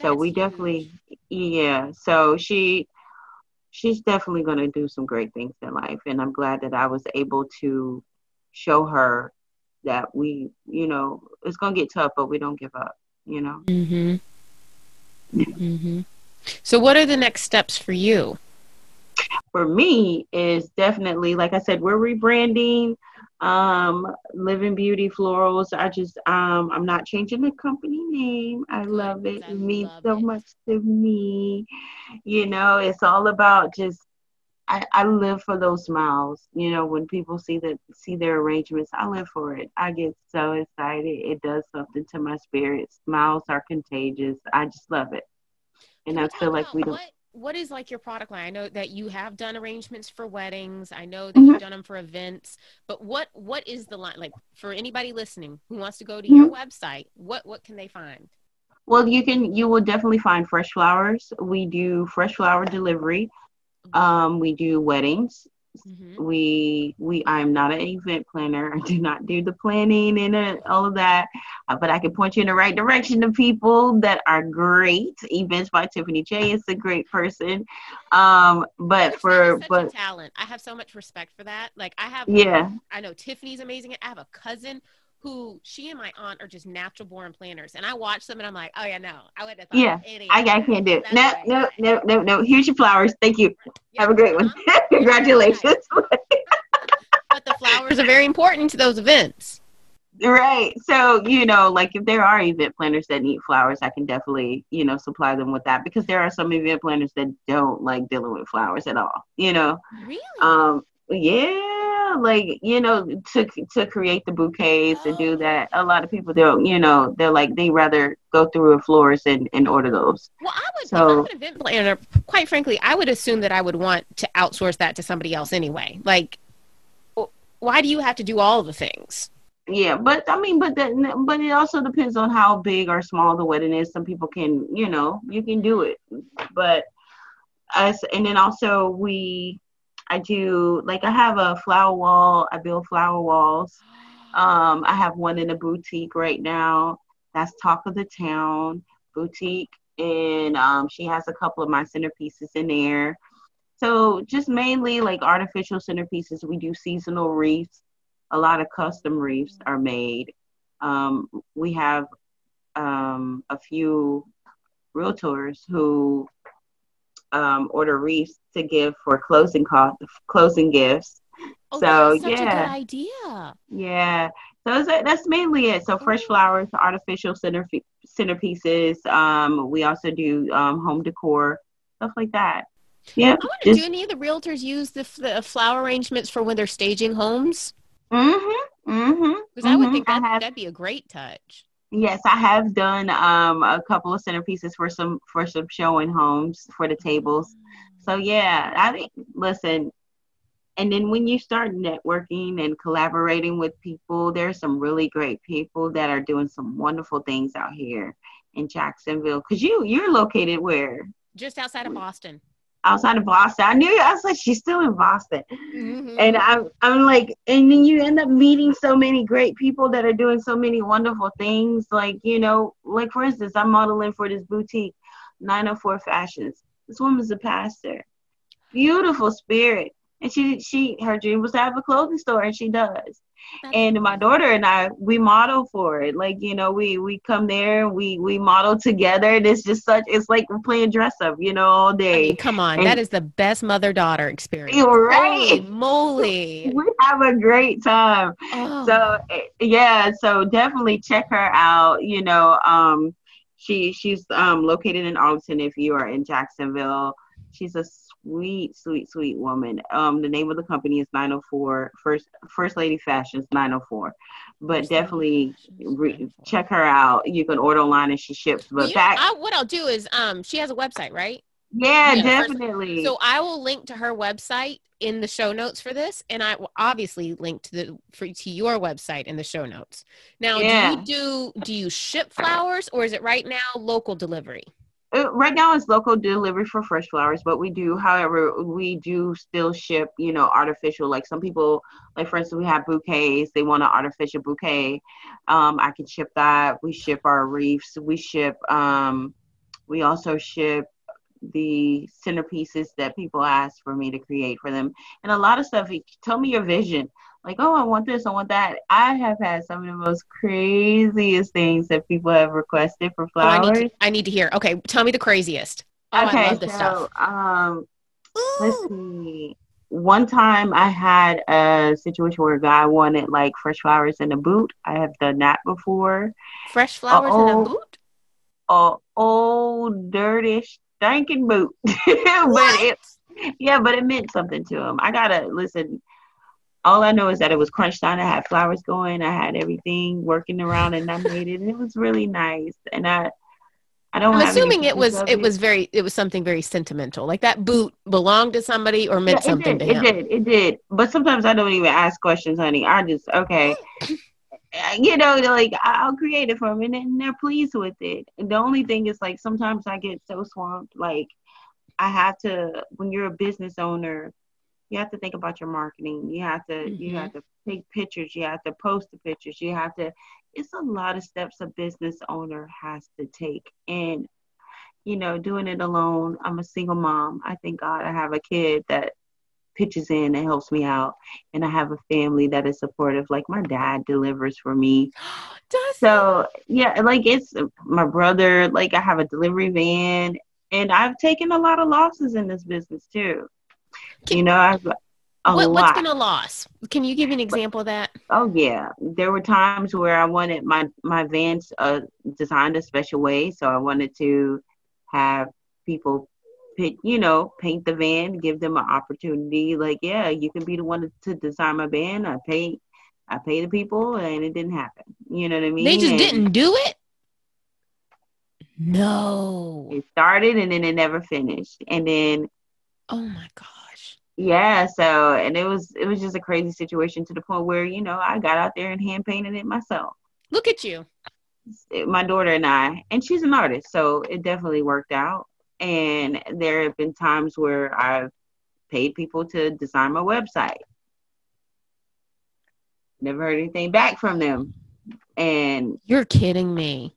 so That's we huge. definitely yeah so she she's definitely going to do some great things in life and i'm glad that i was able to show her that we you know it's going to get tough but we don't give up you know? Mhm mhm so, what are the next steps for you? For me, is definitely like I said, we're rebranding um living beauty florals i just um i'm not changing the company name. I love it. It means so it. much to me. You know it's all about just I, I live for those smiles. You know when people see that see their arrangements i live for it. I get so excited. It does something to my spirit. Smiles are contagious. I just love it. And I feel like we don't. What, what is like your product line? I know that you have done arrangements for weddings. I know that mm-hmm. you've done them for events. But what what is the line like for anybody listening who wants to go to mm-hmm. your website? What what can they find? Well, you can you will definitely find fresh flowers. We do fresh flower delivery. Mm-hmm. Um, we do weddings. Mm-hmm. We we I'm not an event planner. I do not do the planning and uh, all of that, uh, but I can point you in the right direction to people that are great. Events by Tiffany J is a great person. Um, but for but talent, I have so much respect for that. Like I have, yeah, I know Tiffany's amazing. I have a cousin who she and my aunt are just natural born planners. And I watch them and I'm like, oh yeah, no, I would have thought yeah, I, I can't do it. No, no, no, no, no. Here's your flowers. Thank you. Yeah, have a great one. Congratulations. but the flowers are very important to those events. Right. So, you know, like if there are event planners that need flowers, I can definitely, you know, supply them with that because there are some event planners that don't like dealing with flowers at all, you know. Really? Um yeah like you know to to create the bouquets and do that a lot of people don't you know they're like they rather go through a florist and, and order those. Well i would so, an event planner quite frankly i would assume that i would want to outsource that to somebody else anyway. Like why do you have to do all the things? Yeah but i mean but that but it also depends on how big or small the wedding is. Some people can you know you can do it. But us and then also we I do like I have a flower wall. I build flower walls. Um, I have one in a boutique right now. That's talk of the town boutique, and um, she has a couple of my centerpieces in there. So just mainly like artificial centerpieces. We do seasonal wreaths. A lot of custom wreaths are made. Um, we have um, a few realtors who um, order wreaths to give for closing cost, closing gifts. Oh, so yeah, idea. Yeah, so that's mainly it. So fresh flowers, artificial center centerpieces. Um, we also do um, home decor, stuff like that. Yeah. do any of the realtors use the, the flower arrangements for when they're staging homes? Mm-hmm. Mm-hmm. Because I would think mm-hmm. that, have, that'd be a great touch. Yes, I have done um, a couple of centerpieces for some for some showing homes for the tables. So yeah, I think listen, and then when you start networking and collaborating with people, there's some really great people that are doing some wonderful things out here in Jacksonville. Cause you you're located where? Just outside of Boston. Outside of Boston. I knew I was like, she's still in Boston. Mm-hmm. And I'm I'm like, and then you end up meeting so many great people that are doing so many wonderful things. Like, you know, like for instance, I'm modeling for this boutique, 904 Fashions. This woman's a pastor. Beautiful spirit. And she she her dream was to have a clothing store and she does and my daughter and I we model for it. Like you know, we we come there, we we model together. And it's just such. It's like we're playing dress up, you know, all day. I mean, come on, and, that is the best mother daughter experience. Right, Holy moly, we have a great time. Oh. So eh, yeah, so definitely check her out. You know, um, she she's um located in Arlington. If you are in Jacksonville, she's a sweet, sweet, sweet woman. Um, the name of the company is 904 First First Lady Fashions 904. But First definitely re- check her out. You can order online and she ships. But you, back, I, what I'll do is, um, she has a website, right? Yeah, yeah definitely. First, so I will link to her website in the show notes for this, and I will obviously link to the for to your website in the show notes. Now, yeah. do you do do you ship flowers, or is it right now local delivery? Uh, right now it's local delivery for fresh flowers but we do however we do still ship you know artificial like some people like for instance we have bouquets they want an artificial bouquet. Um, i can ship that. We ship our wreaths. We ship um, we also ship the centerpieces that people ask for me to create for them. And a lot of stuff tell me your vision like, oh, I want this, I want that. I have had some of the most craziest things that people have requested for flowers. Oh, I, need to, I, need to, hear. Okay, tell me the craziest. Oh, okay, so stuff. um, let's see. One time I had a situation where a guy wanted like fresh flowers in a boot. I have done that before. Fresh flowers old, in a boot? A old, dirty, stinking boot. but it, yeah, but it meant something to him. I gotta listen all I know is that it was crunch time. I had flowers going. I had everything working around, and I made it. And it was really nice. And I, I don't. I'm assuming it was. It, it, was very. It was something very sentimental. Like that boot belonged to somebody or meant yeah, something did, to him. It did. It did. But sometimes I don't even ask questions, honey. I just okay. you know, like I'll create it for them, and, and they're pleased with it. The only thing is, like, sometimes I get so swamped. Like, I have to. When you're a business owner you have to think about your marketing. You have to mm-hmm. you have to take pictures. You have to post the pictures. You have to. It's a lot of steps a business owner has to take, and you know, doing it alone. I'm a single mom. I thank God I have a kid that pitches in and helps me out, and I have a family that is supportive. Like my dad delivers for me. Does so yeah, like it's my brother. Like I have a delivery van, and I've taken a lot of losses in this business too. Can, you know, I've a what, what's been a loss? Can you give me an example of that? Oh yeah, there were times where I wanted my my vans uh, designed a special way, so I wanted to have people pick, you know, paint the van, give them an opportunity. Like, yeah, you can be the one to design my van. I pay, I pay the people, and it didn't happen. You know what I mean? They just and didn't do it. No. It started and then it never finished, and then. Oh my god yeah so and it was it was just a crazy situation to the point where you know i got out there and hand painted it myself. Look at you. My daughter and i and she's an artist so it definitely worked out. And there have been times where i've paid people to design my website. Never heard anything back from them. And you're kidding me.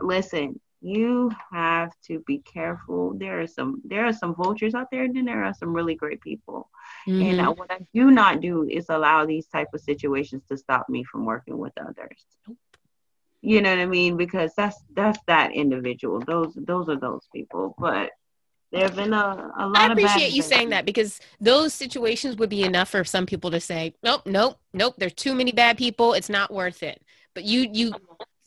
Listen you have to be careful. There are some there are some vultures out there, and then there are some really great people. Mm-hmm. And uh, what I do not do is allow these type of situations to stop me from working with others. You know what I mean? Because that's that's that individual. Those those are those people. But there have been a, a lot I appreciate you saying that because those situations would be enough for some people to say, nope, nope, nope. There's too many bad people. It's not worth it. But you you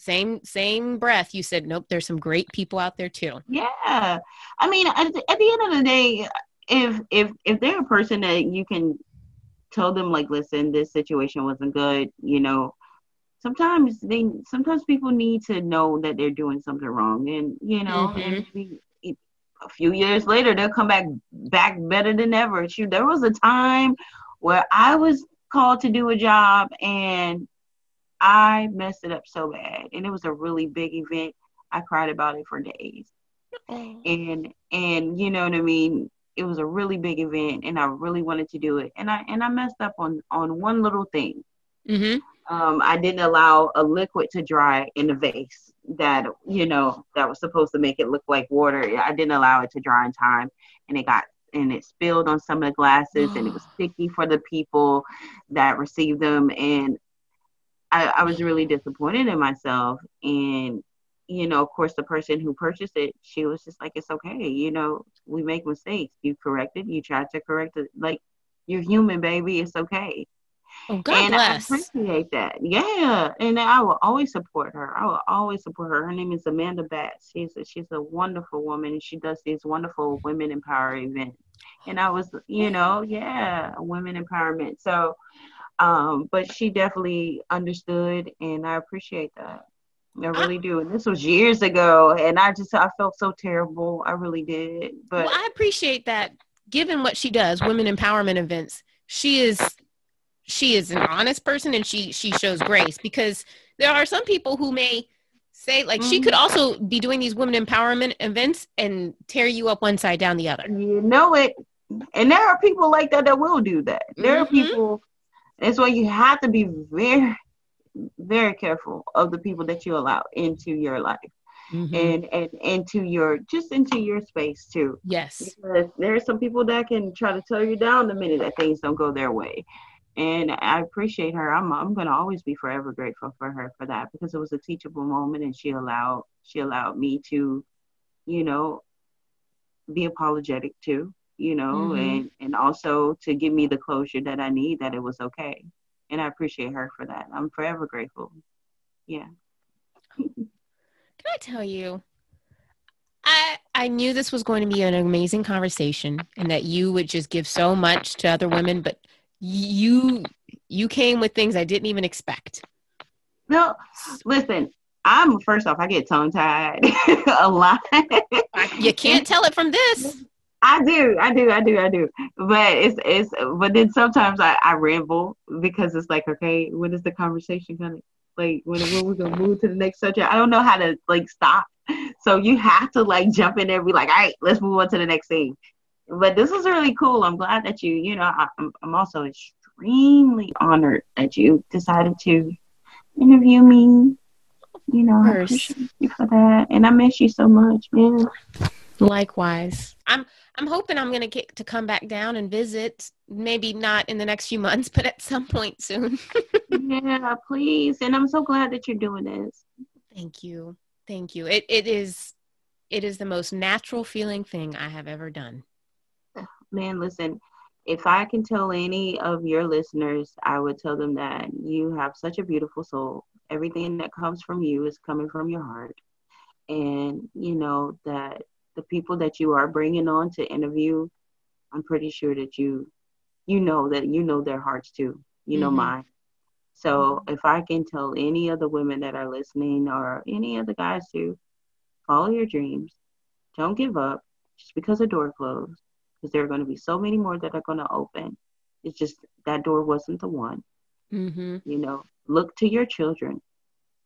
same same breath you said nope there's some great people out there too. Yeah. I mean at the, at the end of the day if if if they're a person that you can tell them like listen this situation wasn't good you know sometimes they sometimes people need to know that they're doing something wrong and you know mm-hmm. and a few years later they'll come back back better than ever. Shoot, there was a time where i was called to do a job and I messed it up so bad, and it was a really big event. I cried about it for days, and and you know what I mean. it was a really big event and I really wanted to do it. And I and I messed up on on one little thing. Mm-hmm. Um, I didn't allow a liquid to dry in the vase that you know that was supposed to make it look like water. I didn't allow it to dry in time, and it got and it spilled on some of the glasses, and it was sticky for the people that received them. And I, I was really disappointed in myself. And you know, of course, the person who purchased it, she was just like, "It's okay, you know, we make mistakes. You correct it. You try to correct it. Like you're human, baby. It's okay." Oh, God and bless. I appreciate that. Yeah, and I will always support her. I will always support her. Her name is Amanda Batts. She's a, she's a wonderful woman, and she does these wonderful women empower events. And I was, you know, yeah, women empowerment. So, um, but she definitely understood, and I appreciate that. I really do. And this was years ago, and I just I felt so terrible. I really did. But well, I appreciate that. Given what she does, women empowerment events, she is she is an honest person and she she shows grace because there are some people who may say like mm-hmm. she could mm-hmm. also be doing these women empowerment events and tear you up one side down the other. You know it. And there are people like that that will do that. There mm-hmm. are people that's why you have to be very very careful of the people that you allow into your life. Mm-hmm. and and into your just into your space too. Yes, because there are some people that can try to tear you down the minute that things don't go their way, and I appreciate her. I'm I'm gonna always be forever grateful for her for that because it was a teachable moment, and she allowed she allowed me to, you know, be apologetic too, you know, mm-hmm. and and also to give me the closure that I need that it was okay, and I appreciate her for that. I'm forever grateful. Yeah. Can I tell you? I I knew this was going to be an amazing conversation, and that you would just give so much to other women, but you you came with things I didn't even expect. No, listen. I'm first off, I get tongue tied a lot. you can't tell it from this. I do, I do, I do, I do. But it's it's but then sometimes I, I ramble because it's like, okay, when is the conversation gonna like when when we gonna move to the next subject? I don't know how to like stop. So you have to like jump in there and be like, all right, let's move on to the next thing but this is really cool. I'm glad that you, you know, I, am I'm also extremely honored that you decided to interview me. You know, I appreciate you for that, and I miss you so much, man. Likewise, I'm I'm hoping I'm gonna get to come back down and visit. Maybe not in the next few months, but at some point soon. yeah, please. And I'm so glad that you're doing this. Thank you, thank you. It it is it is the most natural feeling thing I have ever done man, listen, if I can tell any of your listeners, I would tell them that you have such a beautiful soul. Everything that comes from you is coming from your heart. And, you know, that the people that you are bringing on to interview, I'm pretty sure that you, you know that you know their hearts too. You know mm-hmm. mine. So if I can tell any of the women that are listening or any of the guys to follow your dreams, don't give up just because a door closed because there are going to be so many more that are going to open. It's just that door wasn't the one. Mm-hmm. You know, look to your children.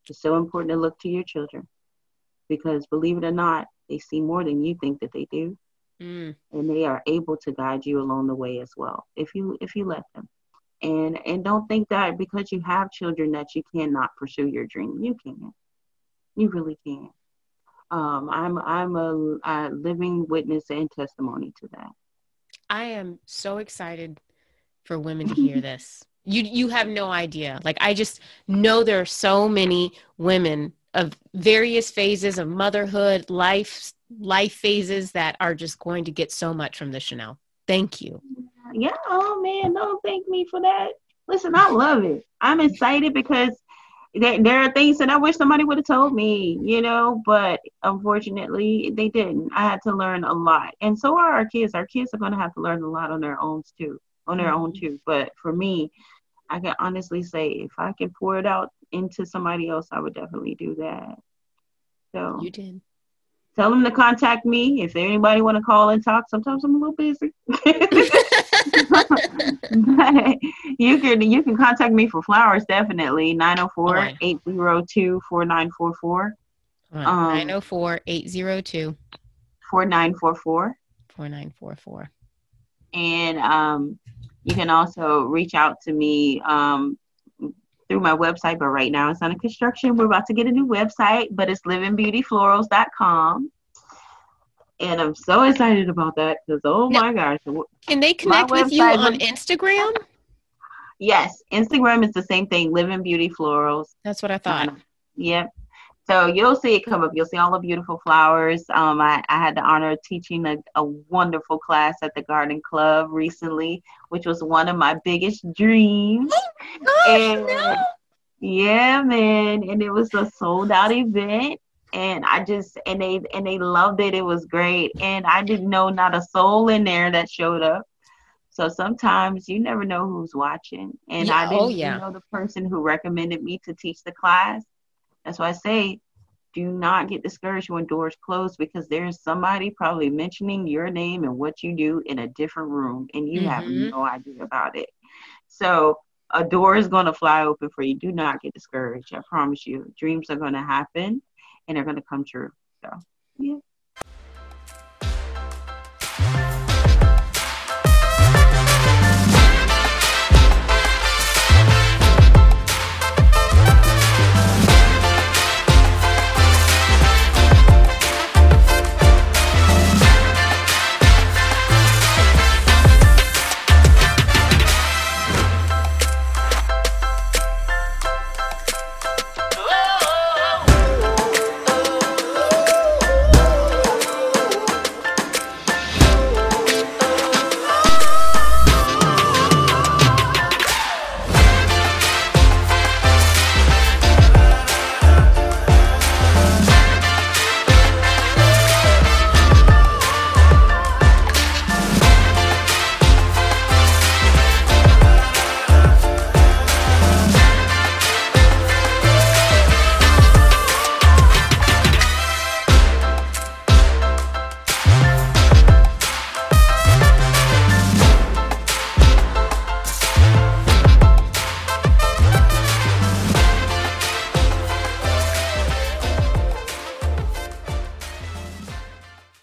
It's so important to look to your children because believe it or not, they see more than you think that they do. Mm. And they are able to guide you along the way as well if you if you let them. And and don't think that because you have children that you cannot pursue your dream. You can. You really can. Um, I'm I'm a, a living witness and testimony to that. I am so excited for women to hear this. You you have no idea. Like I just know there are so many women of various phases of motherhood, life life phases that are just going to get so much from the channel. Thank you. Yeah, oh man, don't thank me for that. Listen, I love it. I'm excited because there, there are things that I wish somebody would have told me, you know, but unfortunately they didn't. I had to learn a lot. And so are our kids. Our kids are going to have to learn a lot on their own too, on their mm-hmm. own too. But for me, I can honestly say if I can pour it out into somebody else, I would definitely do that. So you did. Tell them to contact me if anybody want to call and talk. Sometimes I'm a little busy. you can you can contact me for flowers definitely 904-802-4944. 904-802 4944. 4944. and um, you can also reach out to me um, through my website. But right now it's under construction. We're about to get a new website, but it's livingbeautyflorals.com. And I'm so excited about that because oh now, my gosh! Can they connect with you on Instagram? Yes, Instagram is the same thing. Living Beauty Florals. That's what I thought. Um, yep. So you'll see it come up. You'll see all the beautiful flowers. Um, I, I had the honor of teaching a, a wonderful class at the Garden Club recently, which was one of my biggest dreams. Oh, and, no. Yeah, man. And it was a sold out event. And I just and they and they loved it. It was great. And I didn't know not a soul in there that showed up. So sometimes you never know who's watching. And yeah, I didn't oh, yeah. know the person who recommended me to teach the class that's why I say do not get discouraged when doors close because there's somebody probably mentioning your name and what you do in a different room and you mm-hmm. have no idea about it. So a door is going to fly open for you. Do not get discouraged. I promise you. Dreams are going to happen and they're going to come true. So, yeah.